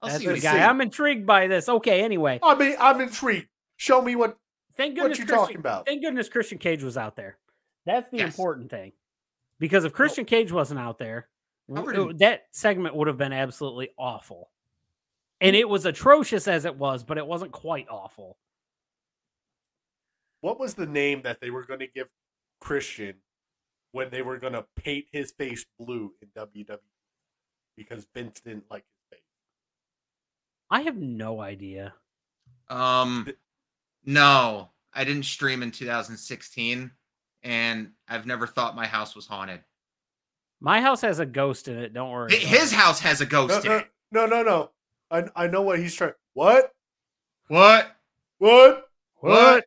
I'll That's see what he guy. says. I'm intrigued by this. Okay, anyway. I mean, I'm intrigued. Show me what Thank what goodness you Christian, talking about. Thank goodness Christian Cage was out there. That's the Yes. important thing. Because if Christian Cage wasn't out there, w- Covered in- it- that segment would have been absolutely awful. And it was atrocious as it was, but it wasn't quite awful. what was the name that they were going to give Christian when they were going to paint his face blue in WWE because Vince didn't like his face. I have no idea. Um, no, I didn't stream in 2016, and I've never thought my house was haunted. My house has a ghost in it. Don't worry. His house has a No, ghost in no, it. no, no, no. I I know what he's trying. What? What? What? What?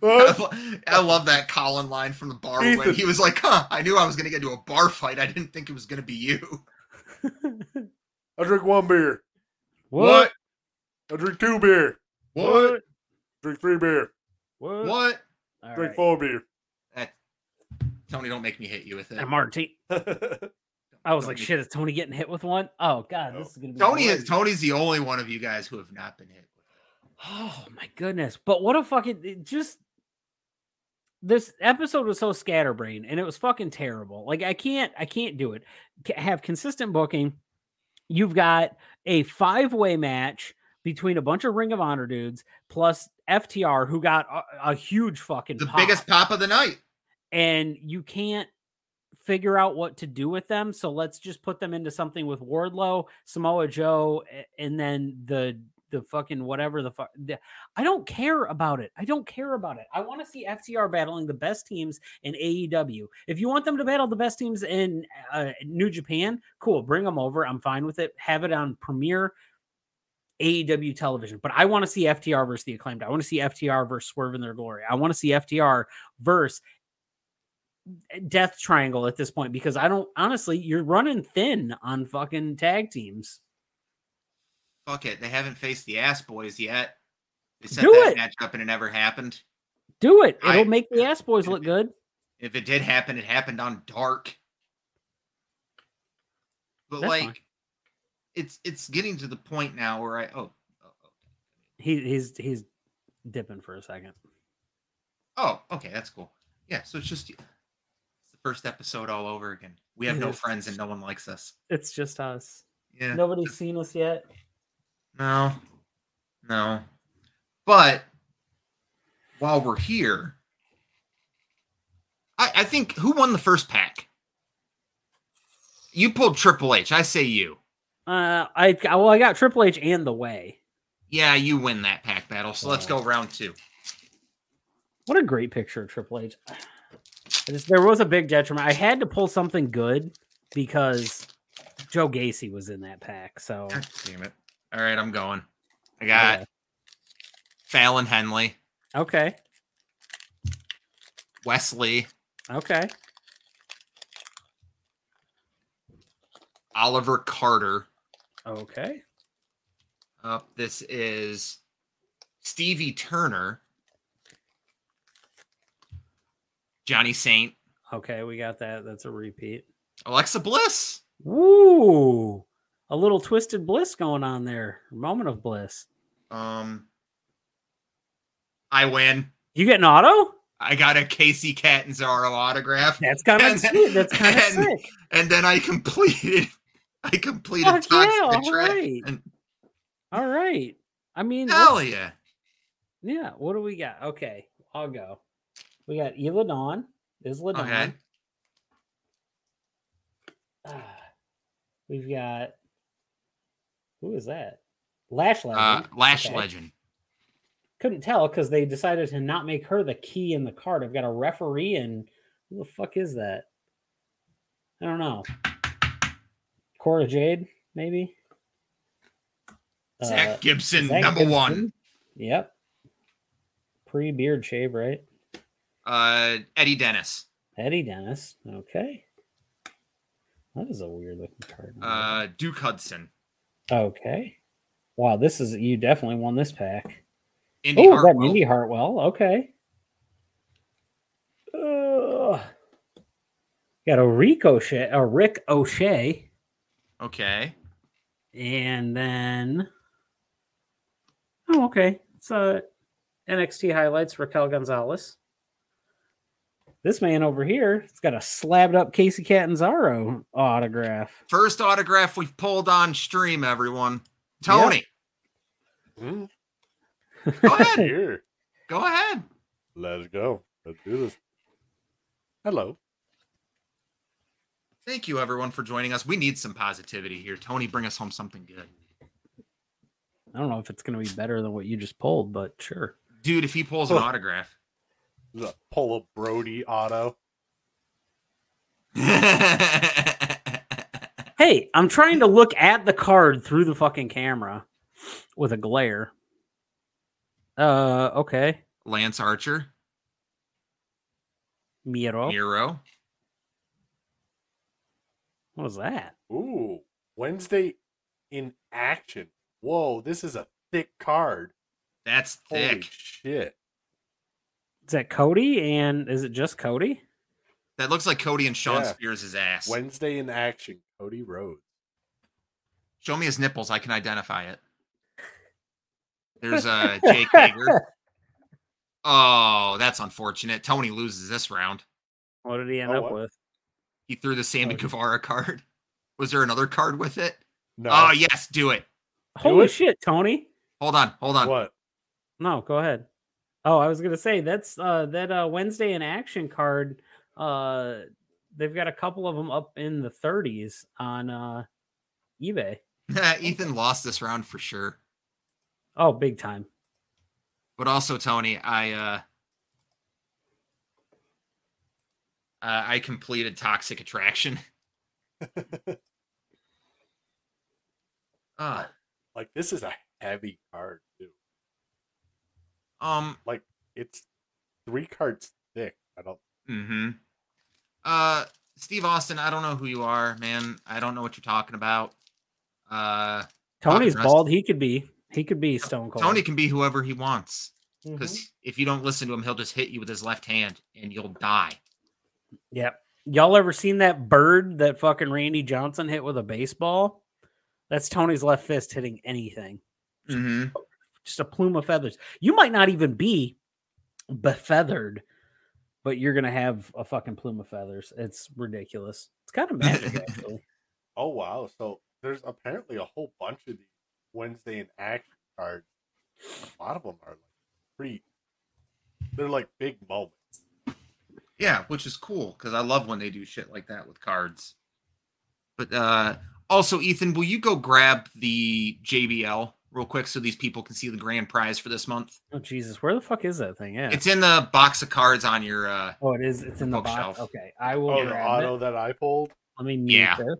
What? I love that Colin line from the bar when he was like, "Huh, I knew I was going to get into a bar fight. I didn't think it was going to be you." I drink one beer. What? I drink two beer. What? Drink three beer. What? What? All Drink right. four beer. That, Tony, don't make me hit you with it. And Marty. I was Don't like, shit, is Tony getting hit with one? Oh god, this oh. is gonna be Tony great. is Tony's the only one of you guys who have not been hit. Oh my goodness. But what a fucking just this episode was so scatterbrained and it was fucking terrible. Like I can't I can't do it. Have consistent booking. You've got a five-way match between a bunch of Ring of Honor dudes plus FTR who got a, a huge fucking The pop. biggest pop of the night. and you can't figure out what to do with them. So let's just put them into something with Wardlow, Samoa Joe, and then the the fucking whatever the fuck. I don't care about it. I don't care about it. I want to see FTR battling the best teams in AEW. If you want them to battle the best teams in uh, New Japan, cool, bring them over. I'm fine with it. Have it on Premiere. AEW television, but I want to see FTR versus the acclaimed. I want to see FTR versus Swerve in their glory. I want to see FTR versus Death Triangle at this point because I don't honestly, you're running thin on fucking tag teams. Fuck it. They haven't faced the ass boys yet. They set Do that it. match up and it never happened. Do it. It'll I- make the ass boys look good. If it did happen, it happened on dark. But That's like fine. it's it's getting to the point now where I oh oh, oh. He, he's he's dipping for a second. Oh, okay, that's cool. Yeah, so it's just it's the first episode all over again. We have no friends and no one likes us. It's just us. Yeah. Nobody's seen us yet. No. No. But while we're here, I, I think who won the first pack? You pulled Triple H. I say you. Uh, I well, I got Triple H and the way. Yeah, you win that pack battle. So let's Oh. go round two. What a great picture of Triple H. just, there was a big detriment. I had to pull something good because Joe Gacy was in that pack. So God damn it. All right, I'm going. I got Fallon Henley, okay, Wes Lee, okay, Oliver Carter. okay. Up. this is Stevie Turner, Johnny Saint, Okay, we got that. That's a repeat. Alexa Bliss. Woo! A little twisted bliss going on there. Moment of bliss. Um, I win. You get an auto? I got a Kacy Catanzaro autograph, That's kind of sweet. That's kind of sick. and then I completed. I completed Fuck yeah, alright. And All right. I mean, hell yeah! Yeah, what do we got? Okay, I'll go. We got Ela Dawn. Isla Dawn. Okay. Ah, we've got who is that? Lash Uh, Legend. Lash Okay. Legend. Couldn't tell because they decided to not make her the key in the card. I've got a referee and who the fuck is that? I don't know. Cora Jade, maybe. Zach Uh, Gibson, Zach number one. Yep. Pre beard shave, right? Uh, Eddie Dennis. Eddie Dennis. Okay. That is a weird looking card. Uh, Duke Hudson. Okay. Wow, this is you definitely won this pack. Indy Oh, that Hartwell. Indy Hartwell. Okay. Ugh. got a Ricochet, a Rick O'Shea, Okay. and then oh, okay. It's uh NXT highlights Raquel Gonzalez. This man over here, it's got a slabbed up Kacy Catanzaro autograph. First autograph we've pulled on stream, everyone. Tony, Hmm, go ahead. Here, Go ahead. let's go. Let's do this. Hello. Thank you, everyone, for joining us. We need some positivity here. Tony, bring us home something good. I don't know if it's going to be better than what you just pulled, but sure. Dude, if he pulls an autograph. This is a Polo Brody auto. Hey, I'm trying to look at the card through the fucking camera with a glare. Uh, okay. Lance Archer, Miro. Miro. What was that? Ooh, Wednesday in action. Whoa, this is a thick card. That's Holy thick. shit. Is that Cody? And is it just Cody? That looks like Cody and Shawn Yeah. Spears' ass. Wednesday in action. Cody Rhodes. Show me his nipples. I can identify it. There's uh, Jake Hager. Oh, that's unfortunate. Tony loses this round. What did he end Oh, up what? with? He threw the Sammy Oh. Guevara card. Was there another card with it? No. Oh, yes, do it. Holy it? shit, Tony. Hold on, hold on. What? No, go ahead. Oh, I was gonna say that's uh that uh Wednesday in action card. Uh they've got a couple of them up in the 30s on uh eBay. Ethan lost this round for sure. Oh, big time. But also, Tony, I uh, uh I completed Toxic Attraction. Ah, Like this is a heavy card too. Um. Like it's three cards thick. I don't. Mm-hmm. Uh, Steve Austin, I don't know who you are, man. I don't know what you're talking about. Uh, Tony's bald. He could be. He could be Stone Cold. Tony can be whoever he wants because if you don't listen to him, he'll just hit you with his left hand and you'll die. Yep. Y'all ever seen that bird that fucking Randy Johnson hit with a baseball? That's Tony's left fist hitting anything. Mm-hmm. Just a plume of feathers. You might not even be befeathered, but you're gonna have a fucking plume of feathers. It's ridiculous. It's kind of magic, actually. Oh wow! So there's apparently a whole bunch of these Wednesday in action cards. A lot of them are like pretty. They're like big moments. Yeah, which is cool because I love when they do shit like that with cards. But uh also, Ethan, will you go grab the JBL real quick so these people can see the grand prize for this month? Oh Jesus, where the fuck is that thing? Yeah. It's in the box of cards on your uh oh, it is. It's in the bookshelf. box. Okay, I will Oh, the auto it. that I pulled. Let me mute Yeah. this.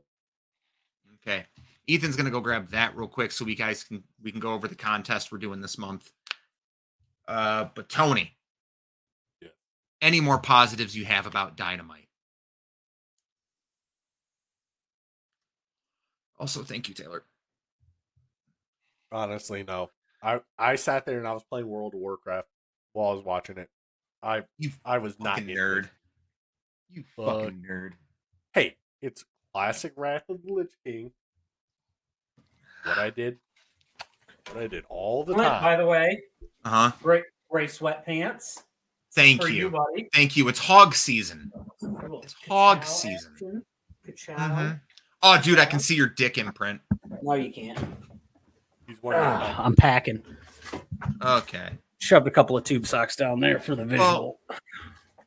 Okay. Ethan's gonna go grab that real quick so we guys can we can go over the contest we're doing this month. Uh but Tony. Yeah. Any more positives you have about dynamite? Also, thank you, Taylor. Honestly, no. I I sat there and I was playing World of Warcraft while I was watching it. I You I was not fucking into it. nerd. You Fuck. fucking nerd. Hey, it's classic Wrath of the Lich King. What I did, what I did all the By time. By the way, Uh-huh. great, great sweatpants Thank you. you, buddy. Thank you. It's hog season. It's hog season. action. Ka-chow. Mhm. Oh, dude, I can see your dick imprint. No, you can't. He's wearing Ah, a I'm packing. Okay. Shoved a couple of tube socks down there for the visual.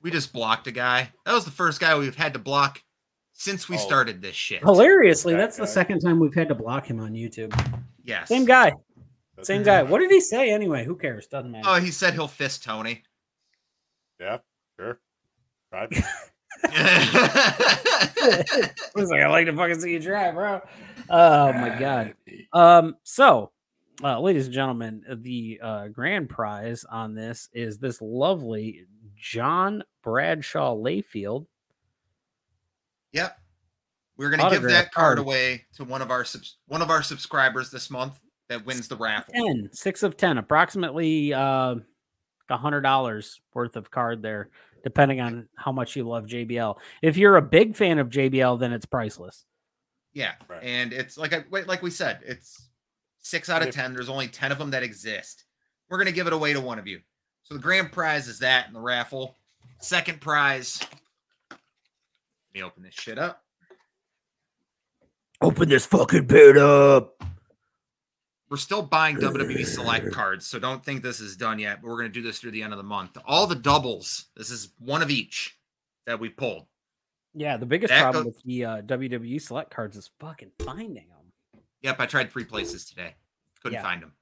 We just blocked a guy. That was the first guy we've had to block since we Oh. started this shit. Hilariously, That that's the second time we've had to block him on YouTube. Yes. Same guy. That's- Same guy. What did he say anyway? Who cares? Doesn't matter. Oh, he said he'll fist Tony. Yeah, sure. Tried. I was like, I like to fucking see you try, bro. Oh my god. Um, so uh, ladies and gentlemen, the uh, grand prize on this is this lovely John Bradshaw Layfield. yep. We're gonna give that card card. away to one of our subs- one of our subscribers this month that wins the raffle. 10, six of 10, approximately uh, a hundred dollars worth of card there, depending on how much you love JBL. If you're a big fan of JBL, then it's priceless. Yeah, Right. and it's like I wait, like we said, it's six out of If- ten. There's only ten of them that exist. We're gonna give it away to one of you. So the grand prize is that in the raffle. Second prize. Let me open this shit up. Open this fucking bit up. We're still buying WWE Select cards, so don't think this is done yet. But we're gonna do this through the end of the month. All the doubles. This is one of each that we pulled. Yeah, the biggest That problem go- with the uh, WWE select cards is fucking finding them. Yep, I tried three places today. Couldn't Yeah. find them.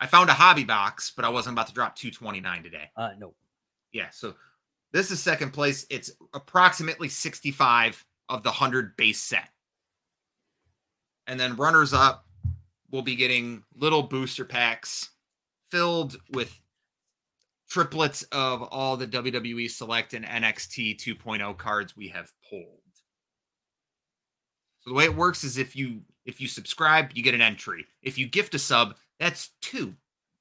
I found a hobby box, but I wasn't about to drop 229 today. Uh, no. Yeah, so this is second place. It's approximately 65 of the 100 base set. And then runners up will be getting little booster packs filled with triplets of all the WWE Select and NXT 2.0 cards we have pulled. So the way it works is if you if you subscribe, you get an entry. If you gift a sub, that's two.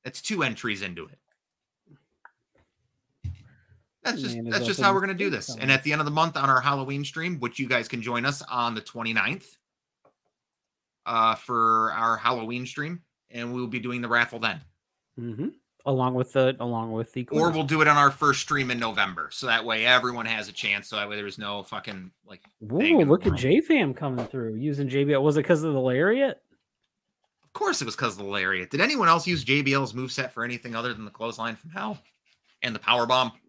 That's two entries into it. That's just that's just how we're gonna do to this. And at the end of the month on our Halloween stream, which you guys can join us on the 29th uh for our Halloween stream, and we'll be doing the raffle then. hmm Along with the along with the Or we'll do it on our first stream in November. So that way everyone has a chance. So that way there's no fucking like Ooh, look at. JFam coming through using JBL. Was it because of the lariat? Of course, it was because of the lariat. Did anyone else use JBL's moveset for anything other than the clothesline from hell and the power bomb?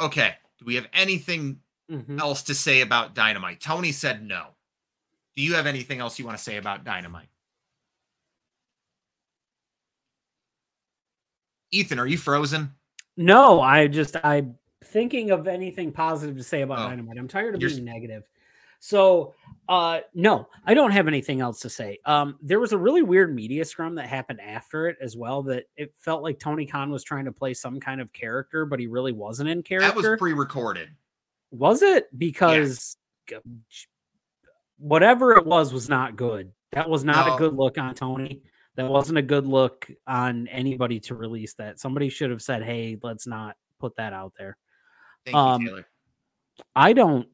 Okay. Do we have anything Mhm. else to say about Dynamite? Tony said no. Do you have anything else you want to say about Dynamite? Ethan, are you frozen? No, I just I'm thinking of anything positive to say about Oh. Dynamite. I'm tired of s- being negative. So, uh, no, I don't have anything else to say. Um, there was a really weird media scrum that happened after it as well. That it felt like Tony Khan was trying to play some kind of character, but he really wasn't in character. That was pre-recorded. was it? Because g- whatever it was was not good. That was not No. a good look on Tony. That wasn't a good look on anybody to release that. Somebody should have said, "Hey, let's not put that out there." Thank Um, you, Taylor. I don't.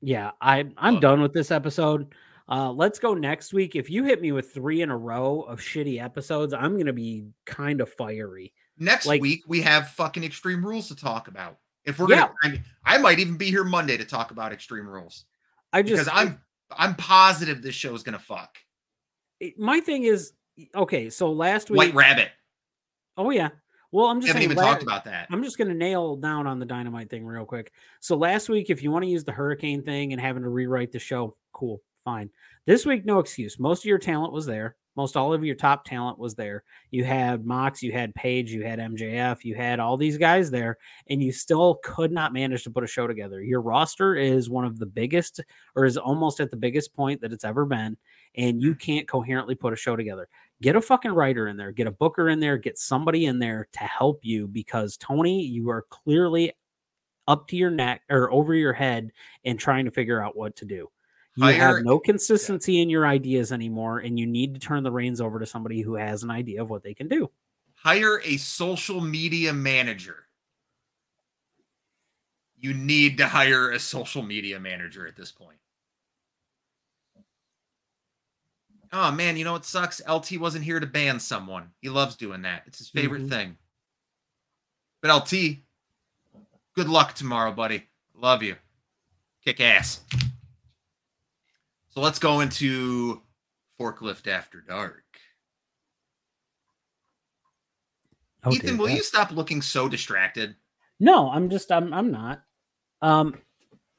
Yeah, I I'm done with this episode. Uh, let's go next week. If you hit me with three in a row of shitty episodes, I'm gonna be kind of fiery. Next like- week we have fucking Extreme Rules to talk about. If we're Yeah. gonna, I, I might even be here Monday to talk about Extreme Rules I just because I'm I'm positive this show is gonna fuck. My thing is okay. So last week, White Rabbit. oh yeah. Well, I'm We just haven't saying even la- talked about that. I'm just going to nail down on the dynamite thing real quick. So last week, if you want to use the hurricane thing and having to rewrite the show, cool, fine. This week, no excuse. Most of your talent was there. Most all of your top talent was there. You had Mox, you had Page, you had MJF, you had all these guys there, and you still could not manage to put a show together. Your roster is one of the biggest, or is almost at the biggest point that it's ever been, and you can't coherently put a show together get a fucking writer in there, get a booker in there, get somebody in there to help you because Tony, you are clearly up to your neck or over your head and trying to figure out what to do. You Hire- have no consistency in your ideas anymore, and you need to turn the reins over to somebody who has an idea of what they can do. Hire a social media manager. You need to hire a social media manager at this point. Oh man, you know what sucks? LT wasn't here to ban someone. He loves doing that. It's his favorite Mhm. thing. But LT, good luck tomorrow, buddy. Love you. Kick ass. So let's go into Forklift After Dark. Oh, Ethan, will you stop looking so distracted? No, I'm just I'm I'm not. Um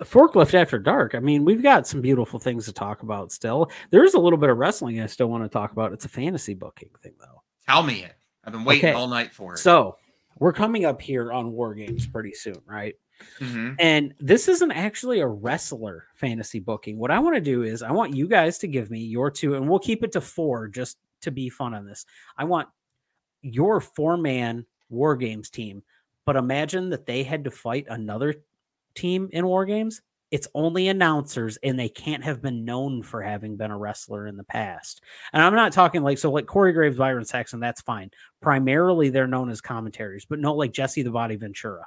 forklift after dark. I mean, we've got some beautiful things to talk about still. There's a little bit of wrestling I still want to talk about. It's a fantasy booking thing though. Tell me it. I've been waiting Okay. all night for it. So we're coming up here on War Games pretty soon, right? Mhm. And this isn't actually a wrestler fantasy booking. What I want to do is I want you guys to give me your two, and we'll keep it to four just to be fun on this. I want your four man War Games team, but imagine that they had to fight another team in War Games. It's only announcers, and they can't have been known for having been a wrestler in the past. And I'm not talking like so, like Corey Graves, Byron Saxton. That's fine. Primarily, they're known as commentaries, but no, like Jesse the Body Ventura.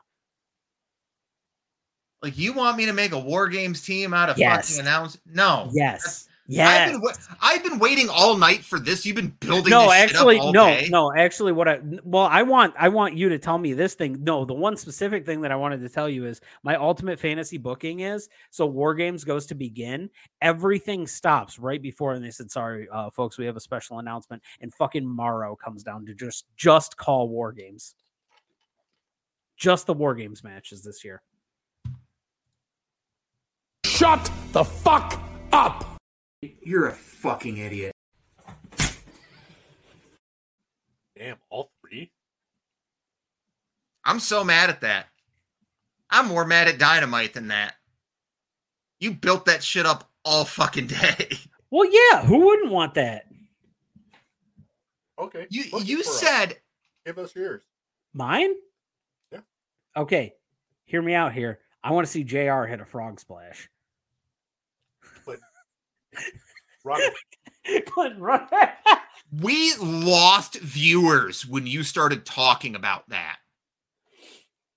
Like you want me to make a war games team out of Yes. fucking announce? No. Yes. I've been, wa- I've been waiting all night for this. You've been building No, this actually, shit up all no, day. no. Actually, what I well, I want, I want you to tell me this thing. No, the one specific thing that I wanted to tell you is my ultimate fantasy booking is so War Games goes to begin. Everything stops right before, and they said, "Sorry, uh, folks, we have a special announcement." And fucking Mauro comes down to just just call War Games. Just the War Games matches this year. Shut the fuck up! You're a fucking idiot. Damn, all three. I'm so mad at that. I'm more mad at Dynamite than that. You built that shit up all fucking day. Well, yeah, who wouldn't want that? Okay. You book you for us. said give us yours. Mine? Yeah. Okay, hear me out here. I want to see Jr. hit a frog splash. Run. Clinton, run. we lost viewers when you started talking about that.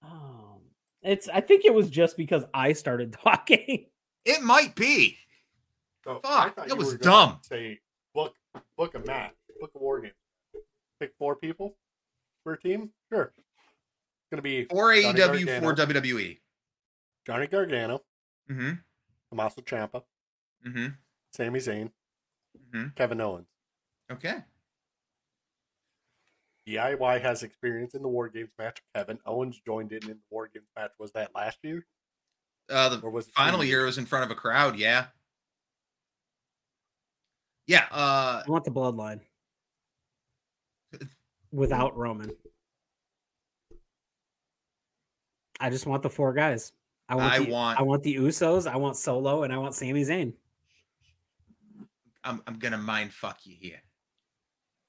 Um, it's. I think it was just because I started talking. It might be. So, Fuck, thought that was were gonna dumb. Say book book a match, book a war game. Pick four people for a team. Sure. It's gonna be Or AEW for Gargano. WWE. Johnny Gargano, Mm-hmm. Tommaso Ciampa, Mm-hmm. Sami Zayn, Mhm. Kevin Owens. Okay. DIY has experience in the War Games match. Kevin Owens joined in in the War Games match. Was that last year Uh, the or was final year years? was in front of a crowd. Yeah. Yeah. Uh, I want the bloodline without Roman. I just want the four guys. I want, I the, want- I want the Usos, I want Solo, and I want Sami Zayn. I'm, I'm gonna mind fuck you here.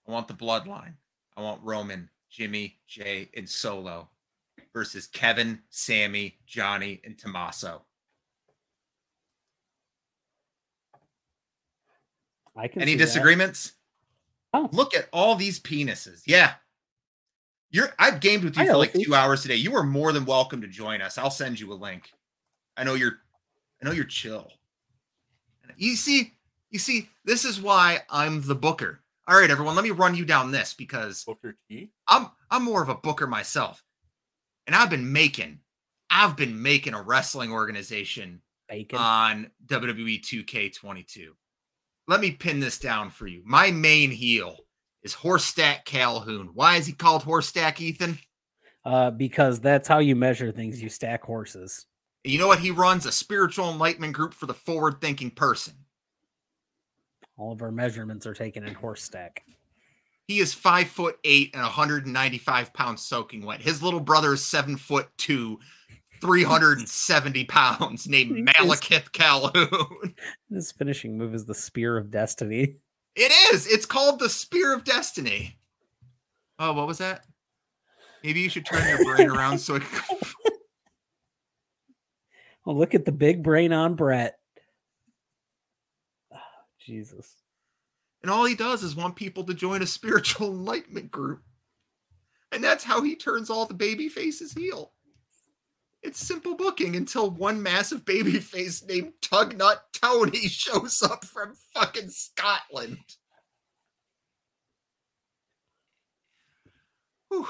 I want the bloodline. I want Roman, Jimmy, Jey, and Solo versus Kevin, Sami, Johnny, and Tommaso. I can Any see that. disagreements? Oh. Look at all these penises. Yeah. You're I've gamed with you I for like see? two hours today. You are more than welcome to join us. I'll send you a link. I know you're I know you're chill. You see, you see, this is why I'm the booker. All right, everyone, let me run you down this because Booker T. I'm I'm more of a booker myself. And I've been making I've been making a wrestling organization Bacon. on WWE 2K22. Let me pin this down for you. My main heel is Horstack Calhoun. Why is he called Horstack, Ethan? uh, because that's how you measure things. You stack horses. You know what he runs? A spiritual enlightenment group for the forward thinking person. All of our measurements are taken in horse stack. He is five foot eight and 195 pounds soaking wet. His little brother is seven foot two, 370 pounds, named Malekith Calhoun. His finishing move is the Spear of Destiny. It is. It's called the Spear of Destiny. Oh, what was that? Maybe you should turn your brain around so it. Oh, look at the big brain on Brett. Jesus. And all he does is want people to join a spiritual enlightenment group. And that's how he turns all the baby faces heel. It's simple booking until one massive baby face named Tugnut Tony shows up from fucking Scotland. Whew.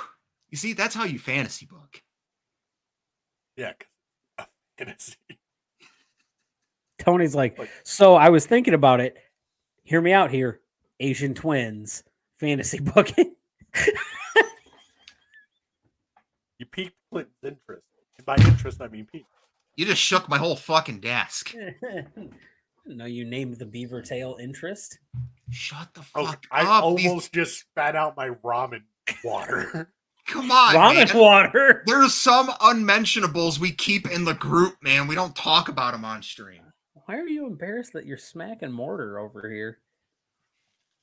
You see, that's how you fantasy book. Yeah, uh, gonna see. Tony's like, Like- so I was thinking about it. Hear me out here. Asian twins, fantasy booking. You piqued Clinton's interest. And by interest, I mean Pete. You just shook my whole fucking desk. no, you named the beaver tail interest. Shut the Oh, fuck I up. These- almost just spat out my ramen water. Come on, Ramen man. water. There's some unmentionables we keep in the group, man. We don't talk about them on stream. Why are you embarrassed that you're smacking mortar over here?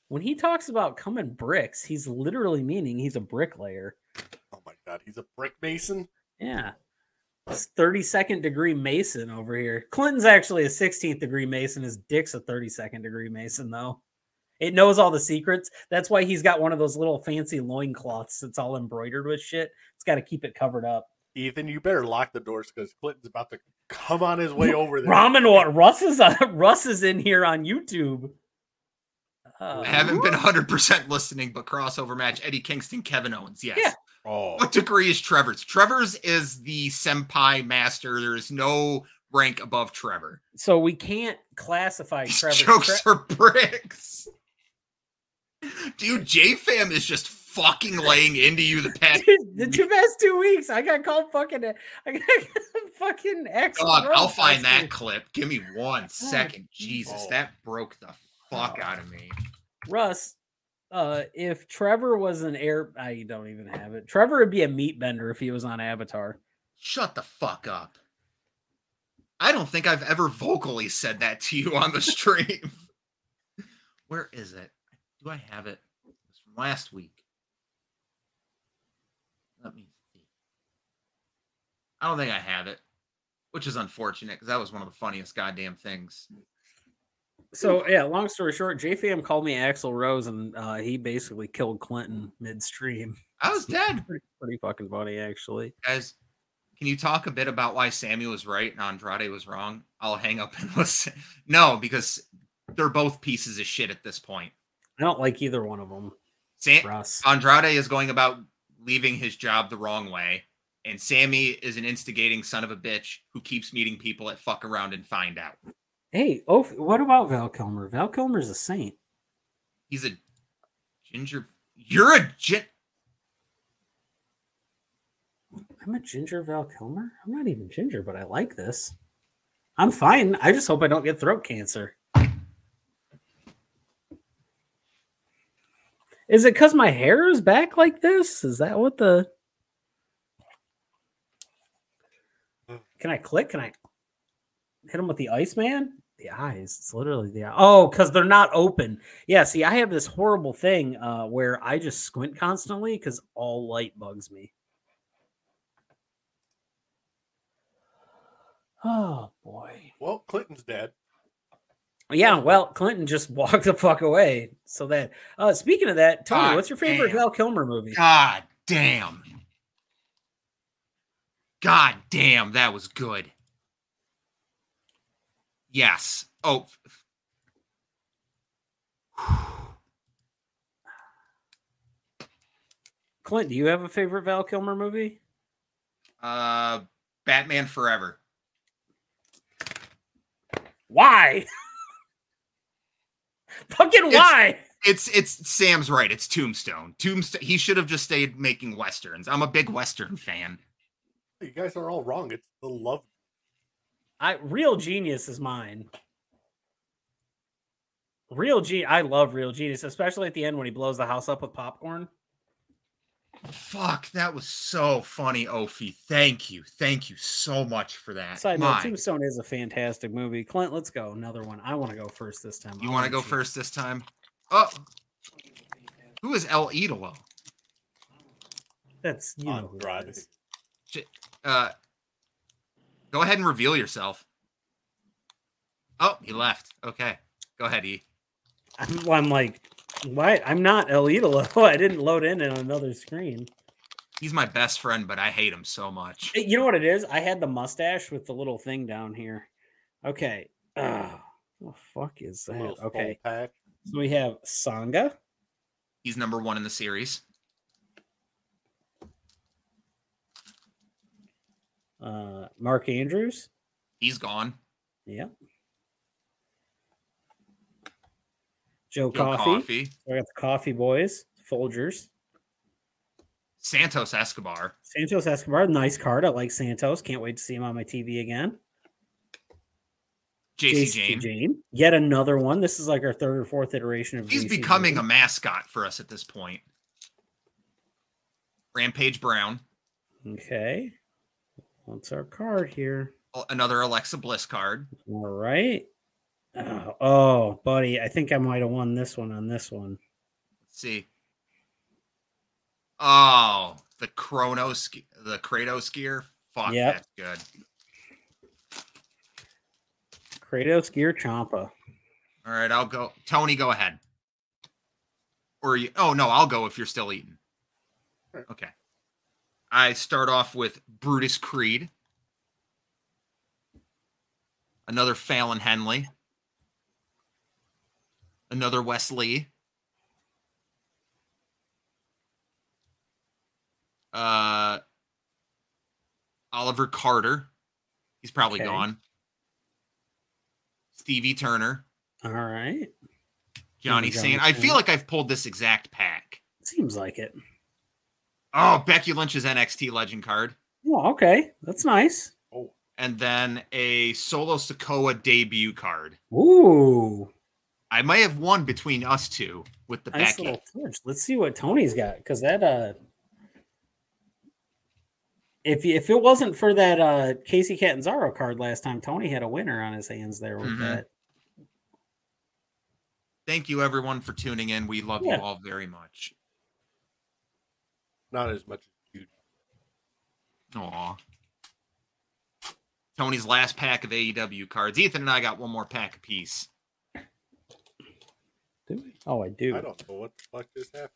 When he talks about coming bricks, he's literally meaning he's a bricklayer. oh my god, he's a brick mason. Yeah. It's 32nd degree Mason over here. Clinton's actually a 16th degree Mason. His dick's a 32nd degree Mason, though. It knows all the secrets. That's why he's got one of those little fancy loincloths that's all embroidered with shit. It's got to keep it covered up. Ethan, you better lock the doors because Clinton's about to come on his way over there. Ramen water. Russ is, uh, Russ is in here on YouTube. Uh, I haven't been 100% listening, but crossover match Eddie Kingston, Kevin Owens. Yes. Yeah. Oh, What degree is Trevor's? Trevor's is the senpai master. There is no rank above Trevor. so we can't classify Trevor. jokes are bricks. Dude, JFam is just fucking laying into you the past. Dude, the two past two weeks, I got called fucking. I got fucking ex. God, I'll find that week. clip. Give me one second. Jesus, Oh. that broke the fuck out of me. Russ, uh, if Trevor was an air, I don't even have it. Trevor would be a meat bender if he was on Avatar. Shut the fuck up. I don't think I've ever vocally said that to you on the stream. Where is it? Do I have it? It's from last week. Let me see. I don't think I have it, which is unfortunate because that was one of the funniest goddamn things. So yeah, long story short, JFam called me Axl Rose, and uh, he basically killed Clinton midstream. I was dead. Pretty, pretty fucking funny, actually. Guys, can you talk a bit about why Sammy was right and Andrade was wrong? I'll hang up and listen. No, because they're both pieces of shit at this point. I don't like either one of them. Sam- Russ. Andrade is going about leaving his job the wrong way, and Sammy is an instigating son of a bitch who keeps meeting people at fuck around and find out. Hey, oh, what about Val Kilmer? Val Kilmer's a saint. He's a ginger. You're a gin. I'm a ginger Val Kilmer. I'm not even ginger, but I like this. I'm fine. I just hope I don't get throat cancer. Is it because my hair is back like this? Is that what the? Can I click? Can I hit him with the Iceman? The eyes. It's literally the eye. Oh, because they're not open. Yeah. See, I have this horrible thing uh, where I just squint constantly because all light bugs me. Oh boy. Well, Clinton's dead. Yeah, well, Clinton just walked the fuck away. So that uh speaking of that, Tony, God what's your favorite damn. Val Kilmer movie? God damn. God damn, that was good. Yes. Oh. Clint, do you have a favorite Val Kilmer movie? Uh Batman Forever. Why? Fucking It's- why? It's it's Sam's right. It's Tombstone. Tombstone. He should have just stayed making westerns. I'm a big western fan. You guys are all wrong. It's the love. I real genius is mine. Real G I love real genius, especially at the end when he blows the house up with popcorn. Fuck, that was so funny, Ophi. Thank you, thank you so much for that. Side note, Tombstone is a fantastic movie. Clint, let's go. Another one. I want to go first this time. you want to go see- first this time? Oh, who is El Idolo? That's you know who that is. Uh, go ahead and reveal yourself. Oh, he left. Okay, go ahead, E. I'm, I'm like, why? I'm not El I didn't load in on another screen. He's my best friend, but I hate him so much. You know what it is? I had the mustache with the little thing down here. Okay. Uh, what the fuck is that? Okay. So we have Sanga. He's number one in the series. Uh, Mark Andrews. He's gone. Yep. Joe, Joe Coffey. Coffee. So I got the Coffee Boys, Folgers. Santos Escobar. Santos Escobar, nice card. I like Santos. Can't wait to see him on my TV again. Jacy Jayne. Yet another one. This is like our third or fourth iteration of He's Jacy becoming a mascot for us at this point. Rampage Brown. Okay. What's our card here? Oh, another Alexa Bliss card. All right. Oh, oh, buddy, I think I might have won this one on this one. Let's see. Oh, the Chronos, the Kratos gear. Fuck, Yep. that's good. Kratos Gear Ciampa. All right, I'll go. Tony, go ahead. Or you? Oh no, I'll go if you're still eating. Uh, okay. I start off with Brutus Creed. Another Fallon Henley. Another Wes Lee. Uh, Oliver Carter. He's probably Okay. gone. Stevie Turner. All right. Johnny Johnny Saint. I feel like I've pulled this exact pack. Seems like it. Oh, Becky Lynch's NXT Legend card, Oh, okay. That's nice. Oh, and then a Solo Sikoa debut card. Ooh. I may have won between us two with the Nice Becky. Let's see what Tony's got. Because that uh if if it wasn't for that uh Kacy Catanzaro card last time, Tony had a winner on his hands there with Mhm. that. Thank you, everyone, for tuning in. We love Yeah. you all very much. Not as much as you. Aw. Tony's last pack of AEW cards. Ethan and I got one more pack apiece. Do we? Oh, I do. I don't know what the fuck just happened.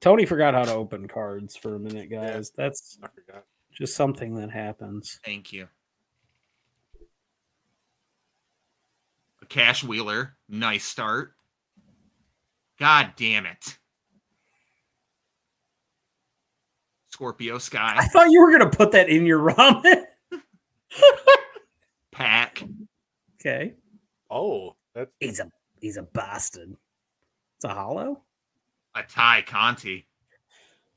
Tony forgot how to open cards for a minute, guys. That's I forgot. just something that happens. Thank you. A Cash Wheeler. Nice start. God damn it. Scorpio Sky. I thought you were gonna put that in your ramen. Pack. okay. Oh, that's He's a he's a bastard. It's a hollow? A Tay Conti.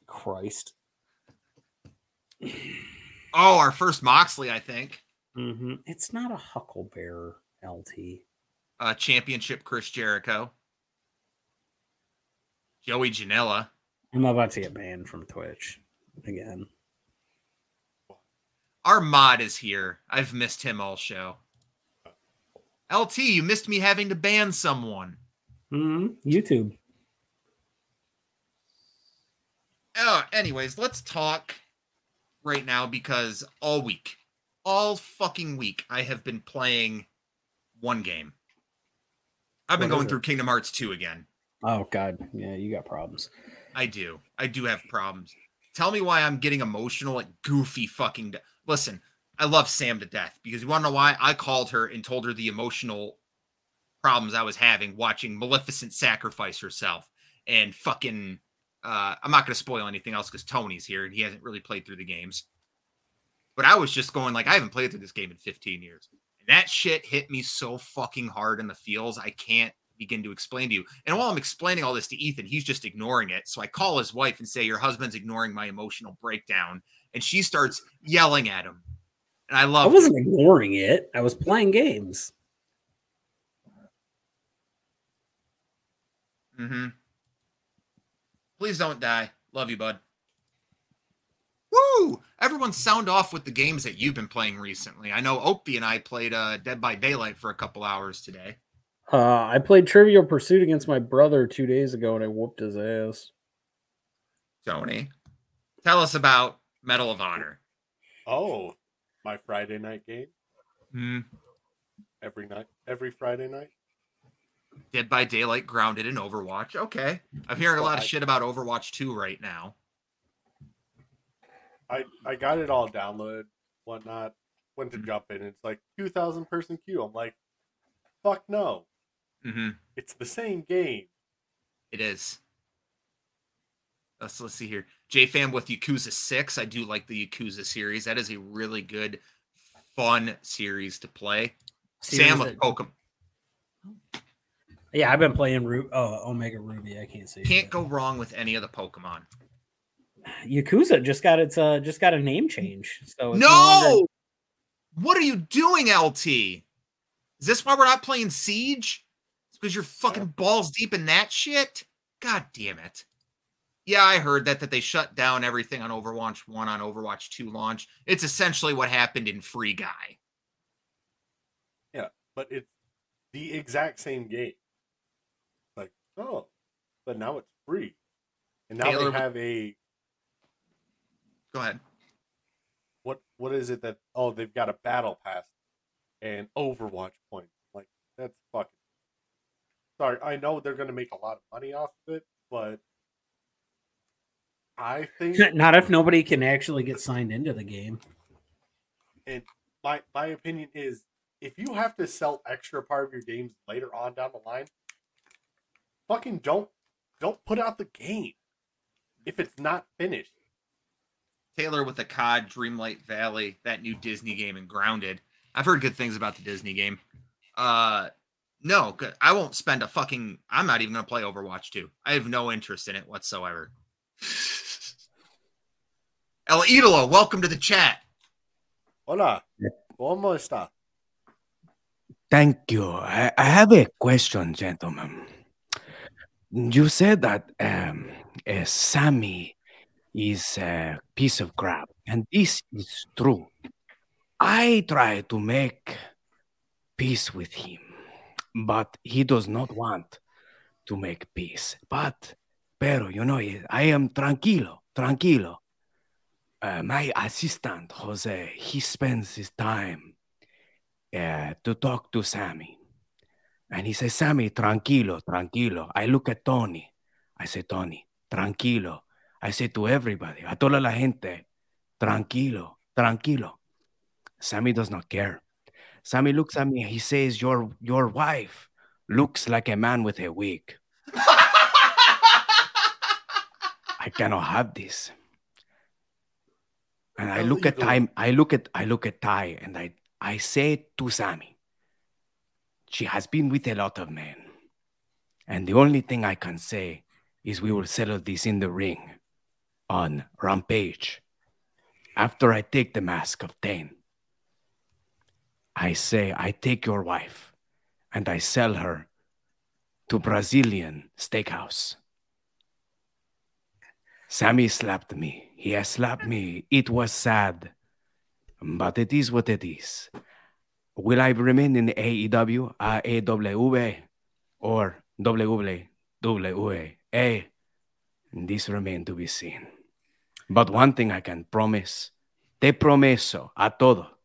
Christ. Oh, our first Moxley, I think. hmm It's not a Hucklebear LT. Uh, championship Chris Jericho. Joey Janela. I'm about to get banned from Twitch again. Our mod is here. I've missed him all show. LT, you missed me having to ban someone. Mhm. YouTube. Oh, anyways, let's talk right now because all week, all fucking week, I have been playing one game. I've been What going through Kingdom Hearts 2 again. Oh God, yeah, you got problems. I do. I do have problems. Tell me why I'm getting emotional at goofy fucking. De- Listen, I love Sam to death because you want to know why? I called her and told her the emotional problems I was having watching Maleficent sacrifice herself and fucking. Uh, I'm not going to spoil anything else because Tony's here and he hasn't really played through the games. But I was just going like I haven't played through this game in 15 years, and that shit hit me so fucking hard in the feels. I can't begin to explain to you. And while I'm explaining all this to Ethan, he's just ignoring it. So I call his wife and say, Your husband's ignoring my emotional breakdown. And she starts yelling at him. And I love I wasn't ignoring it. I was playing games. Mm-hmm. Please don't die. Love you, bud. Woo! Everyone sound off with the games that you've been playing recently. I know Opie and I played uh, Dead by Daylight for a couple hours today. Uh, I played Trivial Pursuit against my brother two days ago, and I whooped his ass. Tony, tell us about Medal of Honor. Oh, my Friday night game Hmm. every night, every Friday night. Dead by Daylight grounded in Overwatch. Okay. I'm hearing a lot of shit about Overwatch 2 right now. I I got it all downloaded, whatnot. Went to jump in. It's like two thousand person queue. I'm like, fuck no. Mm-hmm. It's the same game. It is. Let's let's see here. JFam with Yakuza 6. I do like the Yakuza series. That is a really good, fun series to play. Series Sam with that- Pokemon. Yeah, I've been playing Ru- uh, Omega Ruby. I can't see. Can't go wrong with any of the Pokemon. Yakuza just got its uh just got a name change. So it's no! longer- What are you doing, LT? Is this why we're not playing Siege? Because you're fucking balls deep in that shit? God damn it. Yeah, I heard that that they shut down everything on Overwatch 1 on Overwatch 2 launch. It's essentially what happened in Free Guy. Yeah, but it's the exact same game. Like, oh, but now it's free. And now Taylor- they have a Go ahead. what what is it that oh they've got a battle pass and Overwatch points. Like that's fucking sorry, I know they're gonna make a lot of money off of it, but I think Not if nobody can actually get signed into the game. and my my opinion is if you have to sell extra part of your games later on down the line, fucking don't don't put out the game if it's not finished. Taylor with the COD, Dreamlight Valley, that new Disney game, and Grounded. I've heard good things about the Disney game. Uh, no. I won't spend a fucking. I'm not even gonna play Overwatch 2. I have no interest in it whatsoever. El Idolo, welcome to the chat. Hola, ¿cómo está? Thank you. I, I have a question, gentlemen. You said that um, uh, Sammy is a piece of crap, and this is true. I try to make peace with him, but he does not want to make peace. But, pero, you know, I am tranquilo, tranquilo. Uh, my assistant, Jose, he spends his time uh, to talk to Sammy. And he says, Sammy, tranquilo, tranquilo. I look at Tony. I say, Tony, tranquilo. I say to everybody, a toda la gente, tranquilo, tranquilo. Sammy does not care. Sammy looks at me. He says, Your, your wife looks like a man with a wig. I cannot have this. And I look at time. I look at I look at Tay, and I I say to Sammy, she has been with a lot of men, and the only thing I can say is we will settle this in the ring, on Rampage. After I take the mask of Thane, I say I take your wife, and I sell her to Brazilian steakhouse. Sammy slapped me. He has slapped me. It was sad. but it is what it is. Will I remain in AEW, AWA, or WWE? This remains to be seen. But one thing I can promise, te promeso a todo,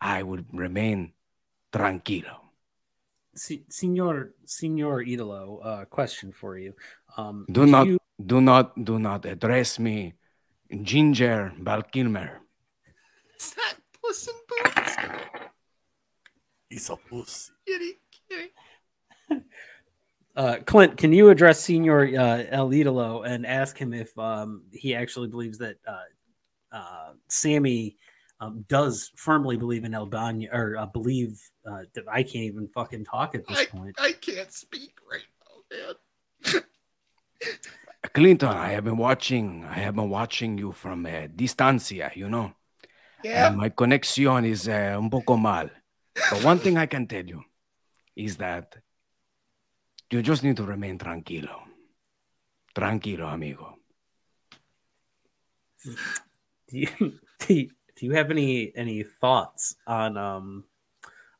I will remain tranquilo. Se- Senor Senor Idolo, uh, question for you. Um, Do not, you- do not, do not address me, Ginger Val Kilmer. Is that Puss in Boots? He's a pussy. Kitty, kitty. uh, Clint, can you address Senor uh, El Idolo and ask him if um, he actually believes that uh, uh, Sammy um, does firmly believe in Albania or uh, believe uh, that I can't even fucking talk at this point. I can't speak right now, man. Clinton, I have been watching. I have been watching you from uh, distancia. You know, Yeah. and my connection is uh, un poco mal. But one thing I can tell you is that you just need to remain tranquilo. Tranquilo, amigo. do you, do you, do you have any any thoughts on um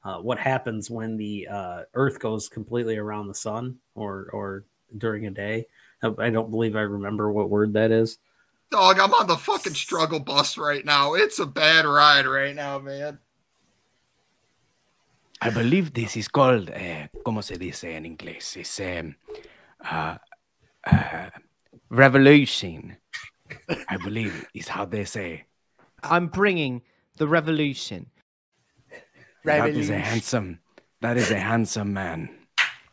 uh, what happens when the uh, Earth goes completely around the sun, or or during a day? I I don't believe I remember what word that is. Dog, I'm on the fucking struggle bus right now. It's a bad ride right now, man. I believe this is called, uh, ¿cómo se dice en inglés? It's um, uh, uh, revolution. I believe is how they say. I'm bringing the revolution. That is a handsome. That is a handsome man.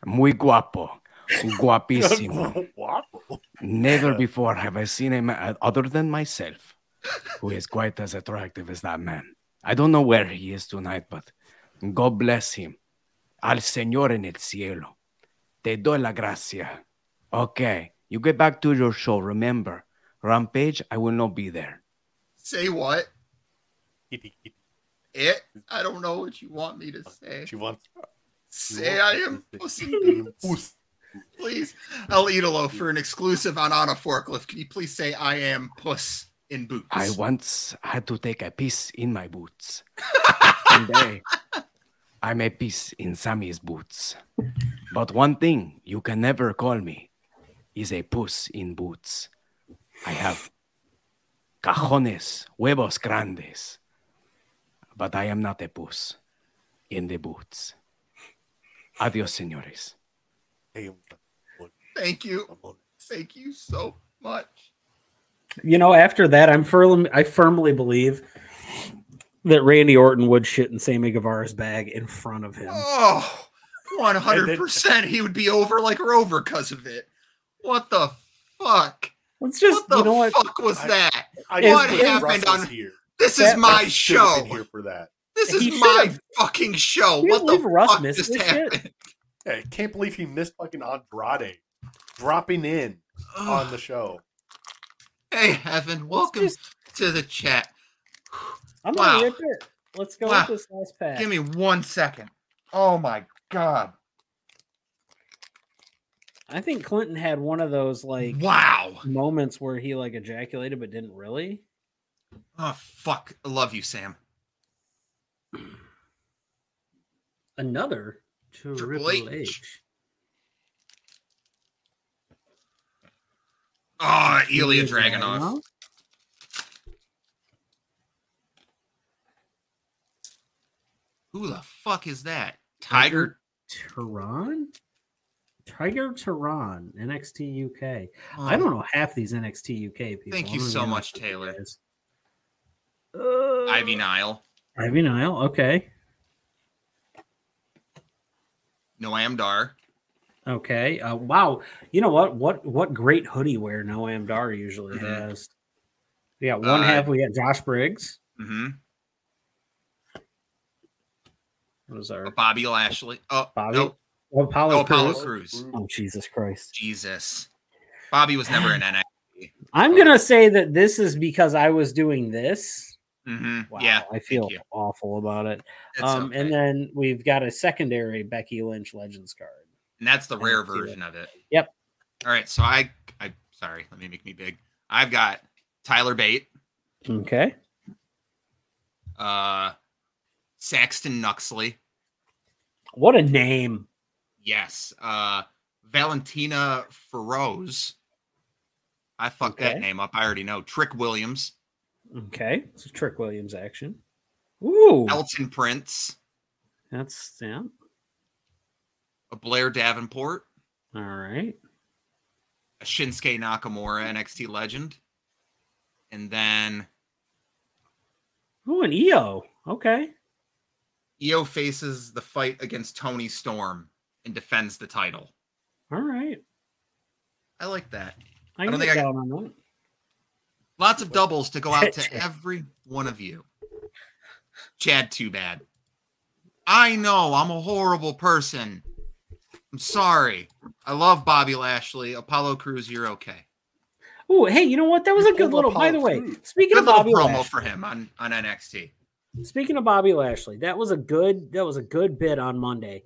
Muy guapo. Guapísimo. Guapo. Never before have I seen a man other than myself who is quite as attractive as that man. I don't know where he is tonight, but God bless him. Al Señor en el cielo. Te doy la gracia. Okay, you get back to your show. Remember, Rampage, I will not be there. Say what? Kitty, kitty. It? I don't know what you want me to say. She wants. Say I am Puss in Being Boots. puss. Please. El Idolo, for an exclusive on On a Forklift, can you please say I am Puss in Boots? I once had to take a piece in my boots. One day, I'm a piece in Sammy's boots. But one thing you can never call me is a puss in boots. I have cajones, huevos grandes. But I am not a puss in the boots. Adios, señores. Thank you. Thank you so much. You know, after that, I'm firmly I firmly believe that Randy Orton would shit in Sammy Guevara's bag in front of him. Oh, 100% he would be over like Rover because of it. What the fuck? Let's just What the you know what fuck was I- that? I What happened Russ on- here? This That- is my Russ show. been here for that. This He is my should've. fucking show. What the Russ fuck just happened? Yeah, I can't believe he missed fucking Andrade dropping in on the show. Hey, Evan, welcome just- to the chat. I'm Wow. gonna rip it. Let's go Wow. with this last pack. Give me one second. Oh my god. I think Clinton had one of those like Wow. moments where he like ejaculated but didn't really. Oh fuck. I love you, Sam. Another Triple Triple H. H. Oh, Ilya. Dragunov? Who the fuck is that? Tiger? Turan? Tiger Turan, NXT UK. Oh, I don't know half these NXT UK people. Thank you so much, honest with you Taylor. Uh, Ivy Nile. Ivy Nile. Okay. Noam Dar. Okay. Uh, wow. You know what? What what great hoodie wear Noam Dar usually Mhm. has. We got one Uh, half. We got Josh Briggs. Mm-hmm. What was our Bobby Lashley. Oh, Bobby? nope. Oh, Apollo Oh, Apollo Crews? Cruz. Oh Jesus Christ! Jesus. Bobby was never in NXT. I'm gonna say that this is because I was doing this. hmm Wow, Yeah. I feel awful about it. Um, okay. and then we've got a secondary Becky Lynch Legends card. And that's the rare NXT one. version of it. Yep. All right. So I, I, sorry, let me make me big. I've got Tyler Bate, Okay. Uh, Saxon Huxley. What a name. Yes. Uh, Valentina Feroz. I fucked that name up. I already know. Trick Williams. Okay. It's a Trick Williams action. Ooh. Elton Prince. That's yeah. A Blair Davenport. All right. A Shinsuke Nakamura NXT legend. And then Ooh, an Io. Okay. Io faces the fight against Toni Storm and defends the title. All right. I like that. I, don't think get I down on that. Lots of doubles to go out to every one of you. Chad, too bad. I know I'm a horrible person. I'm sorry. I love Bobby Lashley. Apollo Crews, you're okay. Oh, hey, you know what? That was You a good pulled little. By the way, Crews. speaking Good of Bobby promo Lashley, for him on, on NXT. speaking of Bobby Lashley, that was a good. That was a good bit on Monday.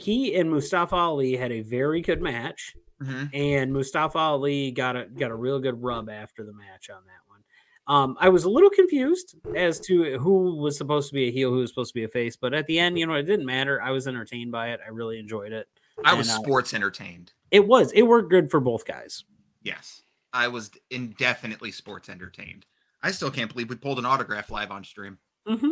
He and Mustafa Ali had a very good match, Mhm. and Mustafa Ali got a got a real good rub after the match on that one. Um, I was a little confused as to who was supposed to be a heel, who was supposed to be a face, but at the end, you know, it didn't matter. I was entertained by it. I really enjoyed it. I was And, uh, sports entertained. It was. It worked good for both guys. Yes. I was indefinitely sports entertained. I still can't believe we pulled an autograph live on stream. Mm-hmm.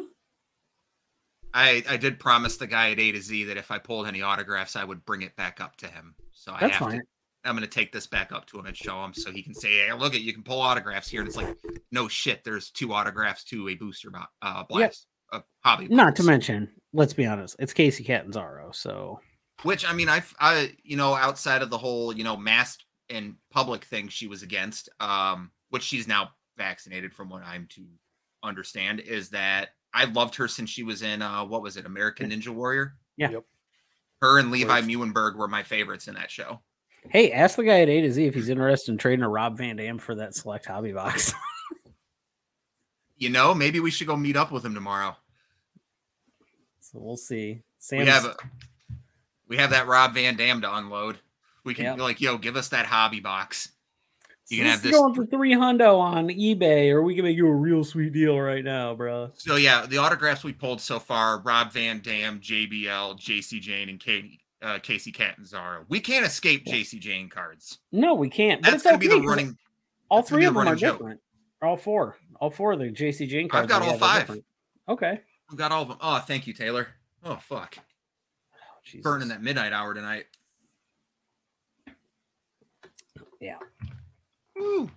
I, I did promise the guy at A to Z that if I pulled any autographs, I would bring it back up to him. So I That's have fine. to I'm gonna take this back up to him and show him so he can say, "Hey, look at you can pull autographs here." And it's like, no shit, there's two autographs to a booster bo- uh, blast, a hobby. Not to mention, let's be honest, it's Kacy Catanzaro. So which I mean, I, I, you know, outside of the whole, you know, mask and public thing she was against, um, which she's now vaccinated, from what I'm to understand, is that I loved her since she was in, uh, what was it, American Ninja Warrior? Yeah. Yep. Her and Levi Meeuwenberg were my favorites in that show. hey, ask the guy at A to Z if he's interested in trading a Rob Van Dam for that select hobby box. You know, maybe we should go meet up with him tomorrow. so we'll see. Sam, we have a, we have that Rob Van Dam to unload. We can Yep. like, yo, give us that hobby box. You can have this. going for three hundo on eBay, or we can make you a real sweet deal right now, bro. So yeah, the autographs we pulled so far: Rob Van Dam, JBL, Jacy Jayne, and Katie, uh, Kacy Catanzaro. We can't escape Jacy Jayne cards. No, we can't. That's gonna be okay, the running. All three of them are joke. different. All four. All four of the Jacy Jayne cards. I've got all five. different. Okay. I've got all of them. Oh, thank you, Taylor. Oh fuck, Oh, Jesus. burning that midnight hour tonight. Yeah. Woo.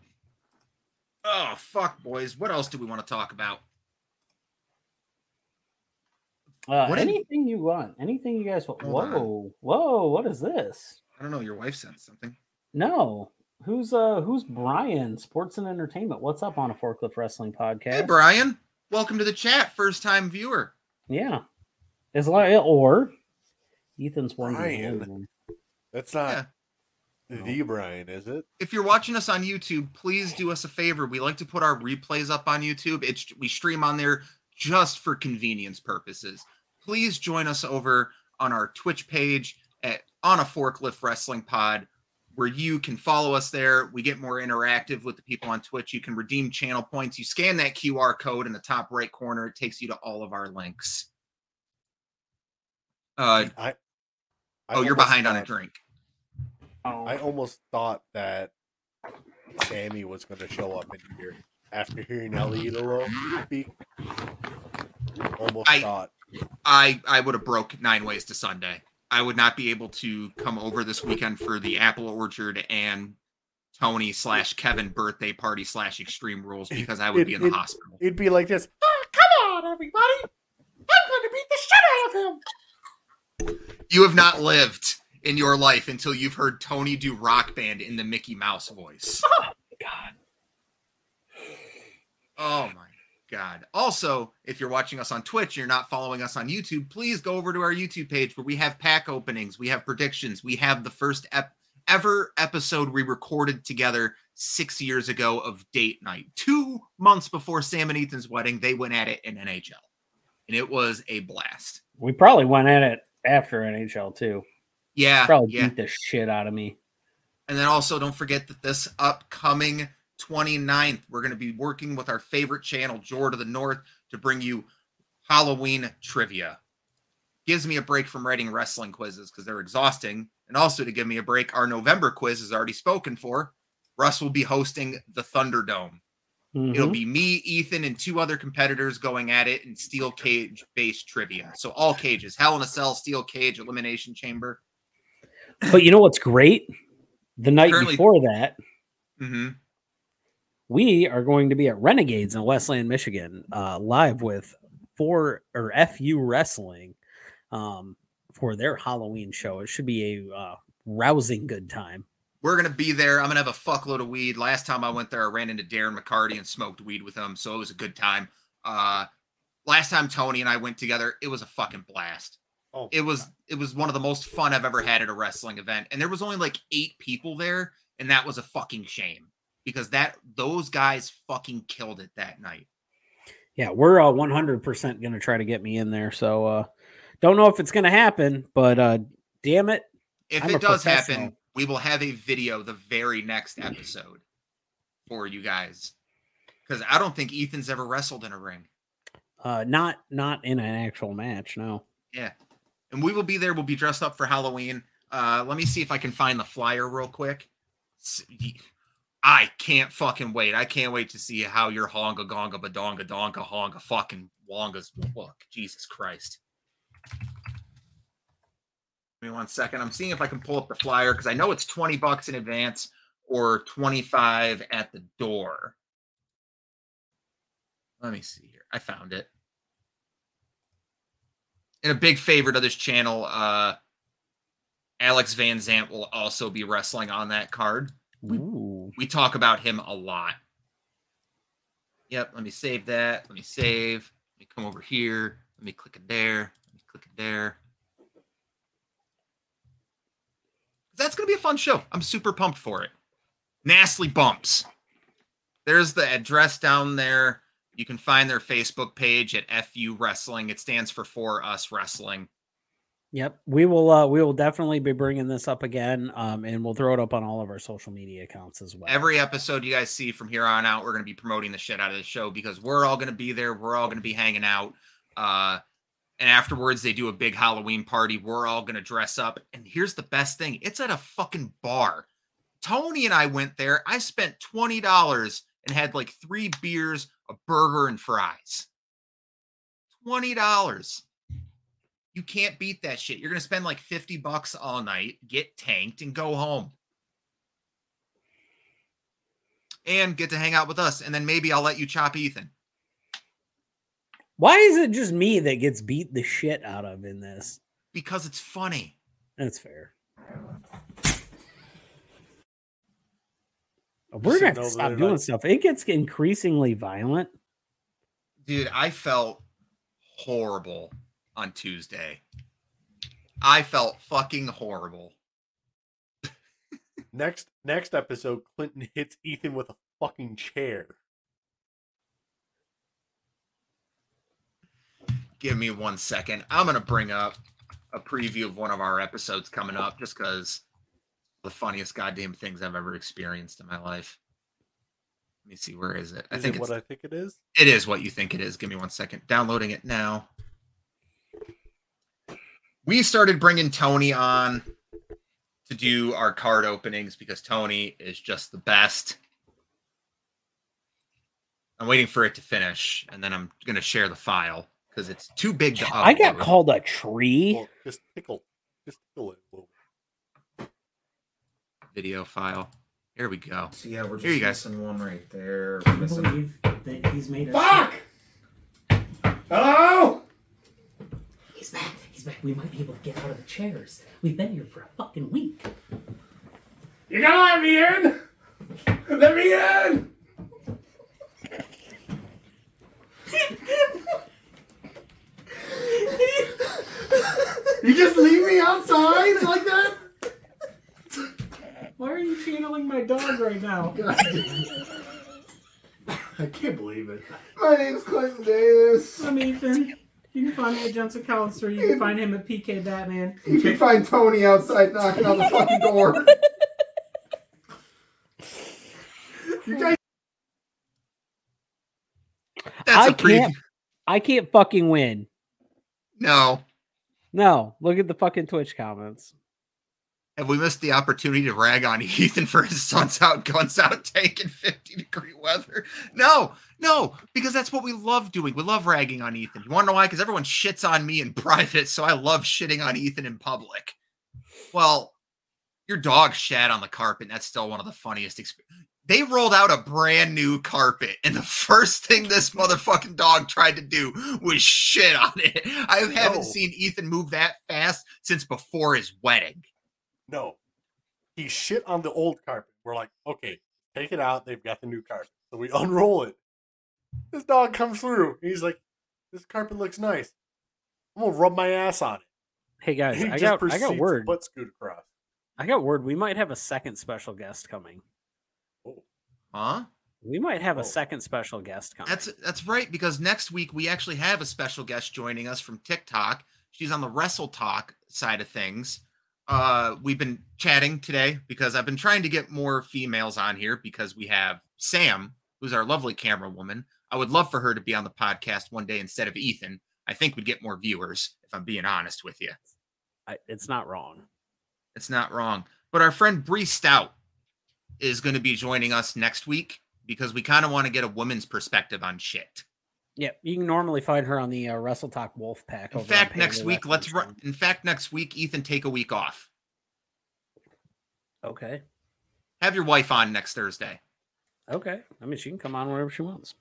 Oh fuck, boys. What else do we want to talk about? Uh, What did- anything you want? Anything you guys want? Hold on. Whoa, whoa! What is this? I don't know. Your wife sent something. No. Who's uh who's Brian? Sports and entertainment. What's up on a forklift wrestling podcast? Hey, Brian. Welcome to the chat. First time viewer. Yeah. It's like or Ethan's one. Brian. That's not No. The Brian, is it? if you're watching us on YouTube, please do us a favor. We like to put our replays up on YouTube. It's we stream on there just for convenience purposes. Please join us over on our Twitch page at on a forklift wrestling pod where you can follow us there. We get more interactive with the people on Twitch. You can redeem channel points. You scan that QR code in the top right corner. It takes you to all of our links. Uh, I. I oh, you're behind on a thought- drink. Oh, I almost thought that Sammy was going to show up in here after hearing Ellie El Idolo speak. Almost I- thought. I I would have broke nine ways to Sunday. I would not be able to come over this weekend for the Apple Orchard and Tony slash Kevin birthday party slash Extreme Rules because I would It- be in the it- hospital. It'd be like this. Oh, come on, everybody. I'm going to beat the shit out of him. You have not lived in your life until you've heard Tony do rock band in the Mickey Mouse voice. Oh, God. Oh my god. Also, if you're watching us on Twitch, you're not following us on YouTube, please go over to our YouTube page where we have pack openings, we have predictions, we have the first ep- ever episode we recorded together 6 years ago of date night. 2 months before Sam and Ethan's wedding, they went at it in NHL. And it was a blast. We probably went at it after NHL too. Yeah. Probably yeah. beat the shit out of me. And then also don't forget that this upcoming 29th, we're going to be working with our favorite channel, Jor to the North, to bring you Halloween trivia. Gives me a break from writing wrestling quizzes because they're exhausting. And also to give me a break, our November quiz is already spoken for. Russ will be hosting the Thunderdome. It'll Mhm. be me, Ethan, and two other competitors going at it in steel cage based trivia. So all cages, Hell in a Cell, steel cage, elimination chamber. But you know what's great? The night Currently- before that, hmm we are going to be at Renegades in Westland, Michigan, uh, live with for or FU Wrestling um, for their Halloween show. It should be a uh, rousing good time. We're gonna be there. I'm gonna have a fuckload of weed. Last time I went there, I ran into Darren McCarty and smoked weed with him, so it was a good time. Uh, last time Tony and I went together, it was a fucking blast. Oh, It was it was one of the most fun I've ever had at a wrestling event, and there was only like eight people there, and that was a fucking shame because that those guys fucking killed it that night. Yeah, we're uh, 100% going to try to get me in there. So uh, don't know if it's going to happen, but uh, damn it. If I'm it does happen, we will have a video the very next episode for you guys. Because I don't think Ethan's ever wrestled in a ring. Uh, not not in an actual match, no. Yeah. And we will be there. We'll be dressed up for Halloween. Uh, let me see if I can find the flyer real quick. I can't fucking wait. I can't wait to see how your honga gonga badonga donga honga fucking wongas look. Jesus Christ. Give me one second. I'm seeing if I can pull up the flyer because I know it's 20 bucks in advance or 25 at the door. Let me see here. I found it and a big favorite of this channel, uh, Alex Van Zant will also be wrestling on that card. Ooh. We talk about him a lot. Yep, let me save that. Let me save. Let me come over here. Let me click it there. Let me click it there. That's going to be a fun show. I'm super pumped for it. Nastly Bumps. There's the address down there. You can find their Facebook page at FU Wrestling. It stands for For Us Wrestling. Yep, we will. Uh, we will definitely be bringing this up again, um, and we'll throw it up on all of our social media accounts as well. Every episode you guys see from here on out, we're going to be promoting the shit out of the show because we're all going to be there. We're all going to be hanging out. Uh, and afterwards, they do a big Halloween party. We're all going to dress up. And here's the best thing it's at a fucking bar. Tony and I went there. I spent $20 and had like three beers, a burger, and fries. $20. You can't beat that shit. You're going to spend like 50 bucks all night, get tanked, and go home. And get to hang out with us. And then maybe I'll let you chop Ethan. Why is it just me that gets beat the shit out of in this? because it's funny. That's fair. We're gonna have to stop doing like- stuff. It gets increasingly violent. Dude, I felt horrible on Tuesday. I felt fucking horrible. Next next episode, Clinton hits Ethan with a fucking chair. Give me one second. I'm going to bring up a preview of one of our episodes coming up just because the funniest goddamn things I've ever experienced in my life. Let me see. Where is it? I Is think it what I think it is? it is what you think it is. Give me one second. Downloading it now. We started bringing Tony on to do our card openings because Tony is just the best. I'm waiting for it to finish and then I'm going to share the file because it's too big to upload. I got called a tree. Well, just tickle, just tickle it a little. Video file. Here we go. So yeah, we're just Here you guys. missing one right there. We're missing. that he's made Fuck! Hello? He's back. He's back. We might be able to get out of the chairs. We've been here for a fucking week. You gotta let me in! Let me in! you just leave me outside like that? Why are you channeling my dog right now? I can't believe it. My name's Clinton Davis. I'm Ethan. You can find me at Jensen Callister. You can find him at PK Batman. You can find Tony outside knocking on the fucking door. you guys That's I a preview. can't- I can't fucking win. No. No, look at the fucking Twitch comments. Have we missed the opportunity to rag on Ethan for his sun's out, guns out tank in 50 degree weather? No, no, because that's what we love doing. We love ragging on Ethan. You want to know why? Because everyone shits on me in private, so I love shitting on Ethan in public. Well, your dog shat on the carpet. And that's still one of the funniest experiences. They rolled out a brand new carpet, and the first thing this motherfucking dog tried to do was shit on it. I haven't No. seen Ethan move that fast since before his wedding. No. He shit on the old carpet. We're like, okay, take it out. They've got the new carpet. So we unroll it. This dog comes through. He's like, this carpet looks nice. I'm gonna rub my ass on it. Hey guys, He I just got I got to word. Butt scoot across. I got word. We might have a second special guest coming. Oh. Huh? We might have Oh. a second special guest coming. That's that's right because next week we actually have a special guest joining us from TikTok. She's on the Wrestle Talk side of things. Uh, we've been chatting today because I've been trying to get more females on here because we have Sam, who's our lovely camera woman. I would love for her to be on the podcast one day instead of Ethan. I think we'd get more viewers if I'm being honest with you. I, it's not wrong. It's not wrong. But our friend Bree Stout is going to be joining us next week because we kind of want to get a woman's perspective on shit. Yeah, you can normally find her on the uh, Wrestle Talk Wolf Pack. In fact, next week, let's run. In fact, next week, Ethan, take a week off. Okay. Have your wife on next Thursday. Okay. I mean, she can come on whenever she wants.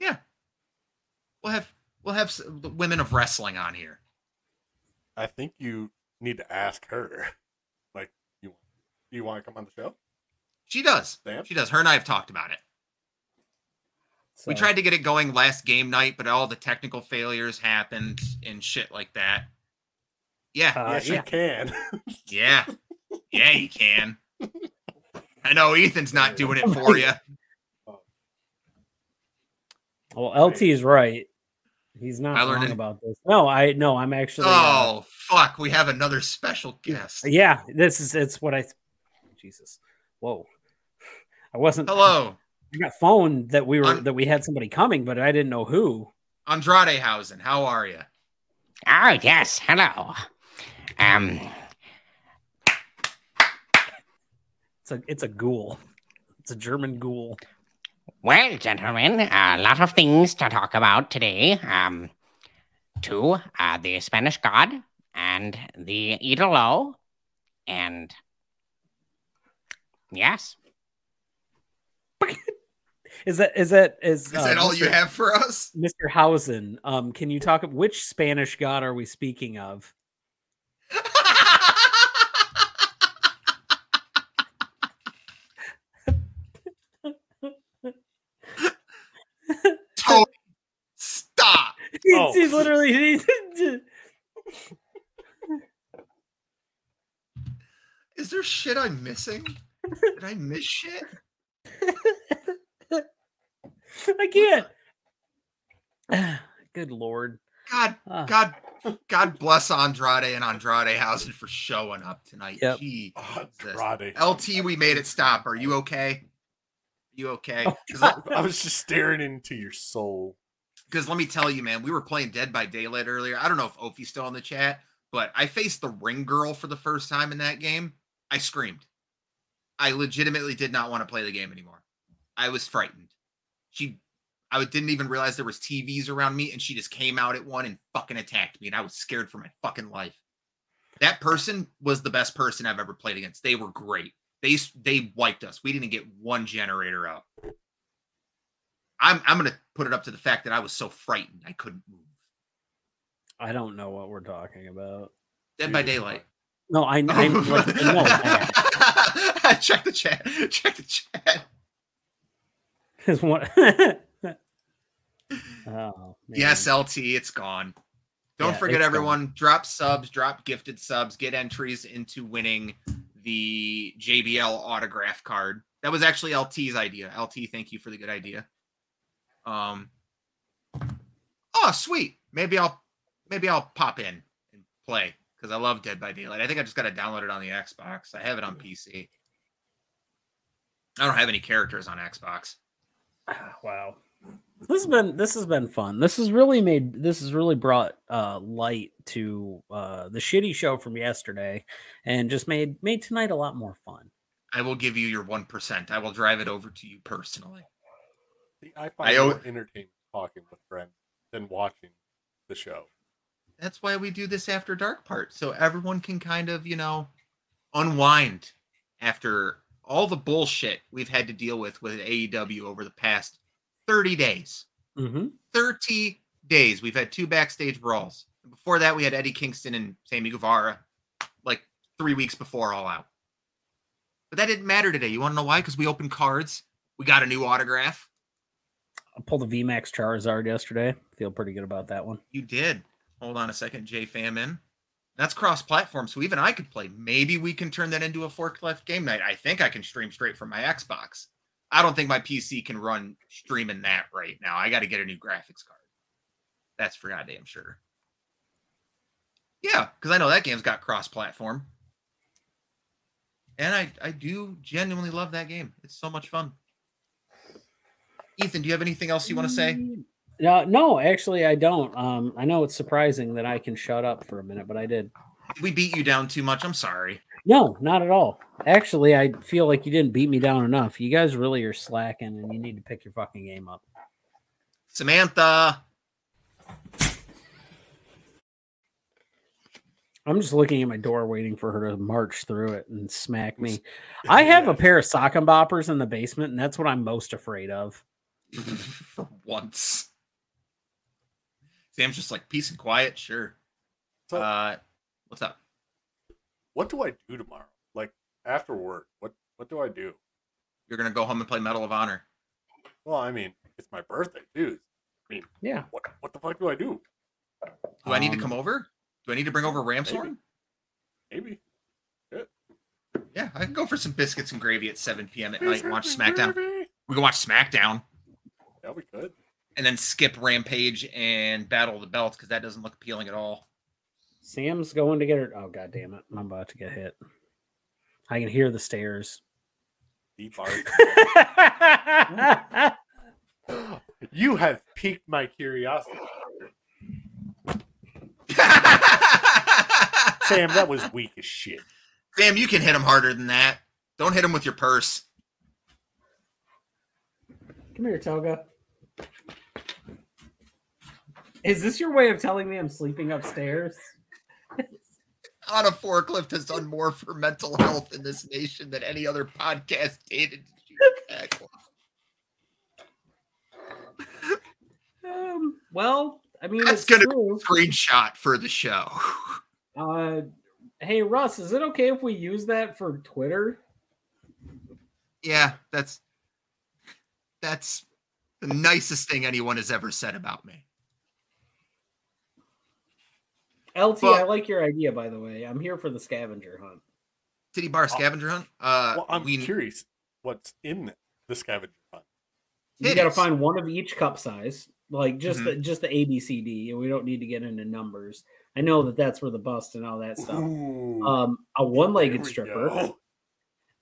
Yeah, we'll have we'll have the women of wrestling on here. I think you need to ask her. Like, you do you want to come on the show? She does. Sam? She does. Her and I have talked about it. We tried to get it going last game night, but all the technical failures happened and shit like that. Yeah, Uh, yes, you can. yeah, yeah. He can. I know Ethan's not doing it for you. Well, LT is right. He's not I learned wrong it- about this. No, I no, I'm actually. uh, Oh fuck! We have another special guest. yeah, this is it's what I. Jesus, whoa! I wasn't. Hello, I got phone that we were I'm- that we had somebody coming, but I didn't know who. Andrade Hausen. How are you? Oh, yes. Hello. Um, It's a it's a ghoul. It's a German ghoul. well, gentlemen, a lot of things to talk about today. Um, two, uh, the Spanish God and the Idolo. And yes, Is that is that is, Is that all you have for us? Mr. Hausen? Um, can you talk? Which Spanish god are we speaking of? Tony, stop. He's, Oh. he's literally. He's, Is there shit I'm missing? Did I miss shit? I can't. Good lord. God, Ah. God, God bless Andrade and Andrade Hausen for showing up tonight. Yep. Gee, Andrade. LT, we made it stop. Are you okay? You okay? Oh, Because I was just staring into your soul. Because let me tell you, man, we were playing Dead by Daylight earlier. I don't know if Ofi's still in the chat, but I faced the ring girl for the first time in that game. I screamed. I legitimately did not want to play the game anymore. I was frightened. She, I didn't even realize there was TVs around me, and she just came out at one and fucking attacked me, and I was scared for my fucking life. That person was the best person I've ever played against. They were great. They they wiped us. We didn't get one generator out. I'm I'm gonna put it up to the fact that I was so frightened I couldn't move. I don't know what we're talking about. Dead by Daylight. No, I, I, like, I know. Check the chat. Check the chat. Is what? oh. Yes, LT, it's gone. Don't Yeah, forget, everyone, drop subs, drop gifted subs, get entries into winning the JBL autograph card. That was actually LT's idea. LT, thank you for the good idea. Um, oh, sweet. Maybe I'll maybe I'll pop in and play because I love Dead by Daylight. I think I just got to download it on the Xbox. I have it on PC. I don't have any characters on Xbox. Wow. This has been this has been fun. This has really made this has really brought uh light to uh the shitty show from yesterday and just made made tonight a lot more fun. I will give you your one percent. I will drive it over to you personally. See, I find I owe- more entertainment talking with friends than watching the show. That's why we do this after dark part, so everyone can kind of, you know, unwind after all the bullshit we've had to deal with with AEW over the past 30 days. Mm-hmm. 30 days. We've had two backstage brawls. Before that, we had Eddie Kingston and Sammy Guevara like three weeks before All Out. But that didn't matter today. You want to know why? Because we opened cards. We got a new autograph. I pulled a VMAX Charizard yesterday. Feel pretty good about that one. You did. Hold on a second, J Fam in. That's cross platform, so even I could play. Maybe we can turn that into a forklift game night. I think I can stream straight from my Xbox. I don't think my PC can run streaming that right now. I got to get a new graphics card. That's for goddamn sure. Yeah, because I know that game's got cross platform. And I, I do genuinely love that game. It's so much fun. Ethan, do you have anything else you want to say? Mm, No, no, actually, I don't. Um, I know it's surprising that I can shut up for a minute, but I did. Did we beat you down too much? I'm sorry. No, not at all. Actually, I feel like you didn't beat me down enough. You guys really are slacking, and you need to pick your fucking game up. Samantha. I'm just looking at my door, waiting for her to march through it and smack me. I have a pair of Socker Boppers in the basement, and that's what I'm most afraid of. for once. Sam's just like peace and quiet, sure. So- uh what's up? What do I do tomorrow? Like after work, what what do I do? You're gonna go home and play Medal of Honor. Well, I mean, it's my birthday dude. I mean, Yeah. what what the fuck do I do? Do I need to Um, come over? Do I need to bring over maybe. Ramshorn? Maybe. Yeah, I can go for some biscuits and gravy at 7 p.m. at night and watch SmackDown. gravy. We can watch SmackDown Yeah, we could. And then skip Rampage and Battle of the Belts because that doesn't look appealing at all. Sam's going to get her. Oh god damn it! I'm about to get hit. I can hear the stairs. Deep art. you have piqued my curiosity. Sam, that was weak as shit. Sam, you can hit him harder than that. Don't hit him with your purse. Come here, Toga. Is this your way of telling me I'm sleeping upstairs? On a forklift has done more for mental health in this nation than any other podcast dated. Um, well, I mean, That's it's gonna true. Screenshot for the show. Uh, hey Russ, is it okay if we use that for Twitter? Yeah, that's that's the nicest thing anyone has ever said about me. LT, Well- I like your idea, by the way. I'm here for the scavenger hunt. Titty bar scavenger hunt. Uh, Well, I'm we curious what's in the scavenger hunt. You got to find one of each cup size, like just Mhm. the just the ABCD, and we don't need to get into numbers. I know that that's where the bust and all that stuff. Ooh, Um, a one-legged stripper. go.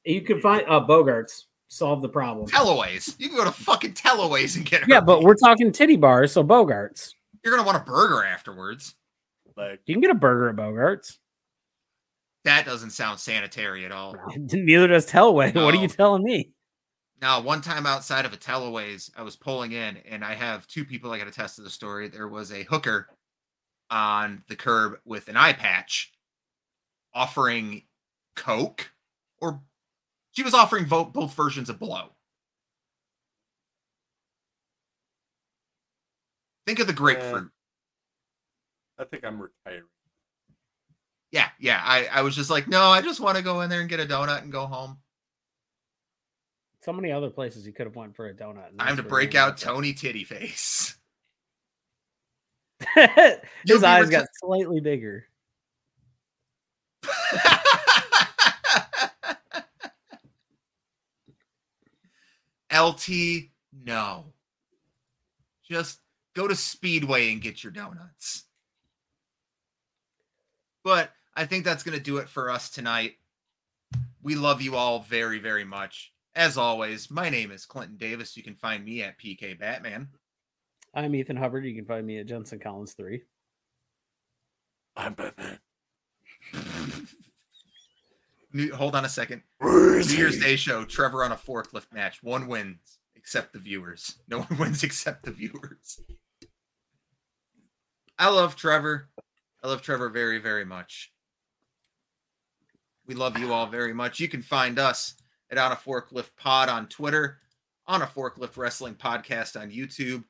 You can find uh, Bogarts. Solve the problem. Tellaways. You can go to fucking Tellaways and get her. Yeah, but we're talking titty bars, so Bogarts. you're gonna want a burger afterwards. Like, You can get a burger at Bogarts. That doesn't sound sanitary at all. Neither does Tellway. What are you telling me? Now, one time outside of a Teloways, I was pulling in, and I have two people I got to test to the story. There was a hooker on the curb with an eye patch, offering Coke, or she was offering vo- both versions of Blow. Think of the grapefruit. I think I'm retiring. Yeah, yeah. I, I was just like, no, I just want to go in there and get a donut and go home. So many other places you could have went for a donut. and Time to break out went. Tony Titty Face. His eyes reti- got slightly bigger. LT, no. Just go to Speedway and get your donuts. But I think that's going to do it for us tonight. We love you all very, very much. As always, my name is Clinton Davis. You can find me at PK Batman. I'm Ethan Hubbard. You can find me at Jensen Collins three. I'm Batman. New, hold on a second. New Year's? Day show. Trevor on a forklift match. One wins except the viewers. No one wins except the viewers. I love Trevor. I love Trevor very, very much. We love you all very much. You can find us at On a Forklift Pod on Twitter, On a Forklift Wrestling Podcast on YouTube,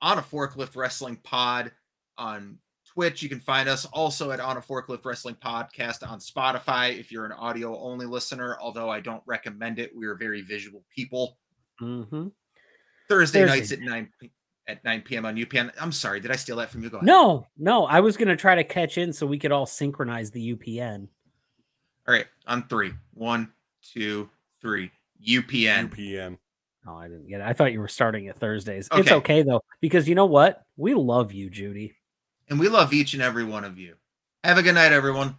On a Forklift Wrestling Pod on Twitch. You can find us also at On a Forklift Wrestling Podcast on Spotify if you're an audio only listener, although I don't recommend it. We are very visual people. Mm-hmm. Thursday Thursday. nights at 9 p- at 9 p.m. on UPN. I'm sorry, did I steal that from you? Go ahead. No, no, I was gonna try to catch in so we could all synchronize the UPN. All right, on three. One, two, three. UPN. UPN. Oh, I didn't get it. I thought you were starting at Thursdays. It's Okay. okay though, because you know what? We love you, Judy. And we love each and every one of you. Have a good night, everyone.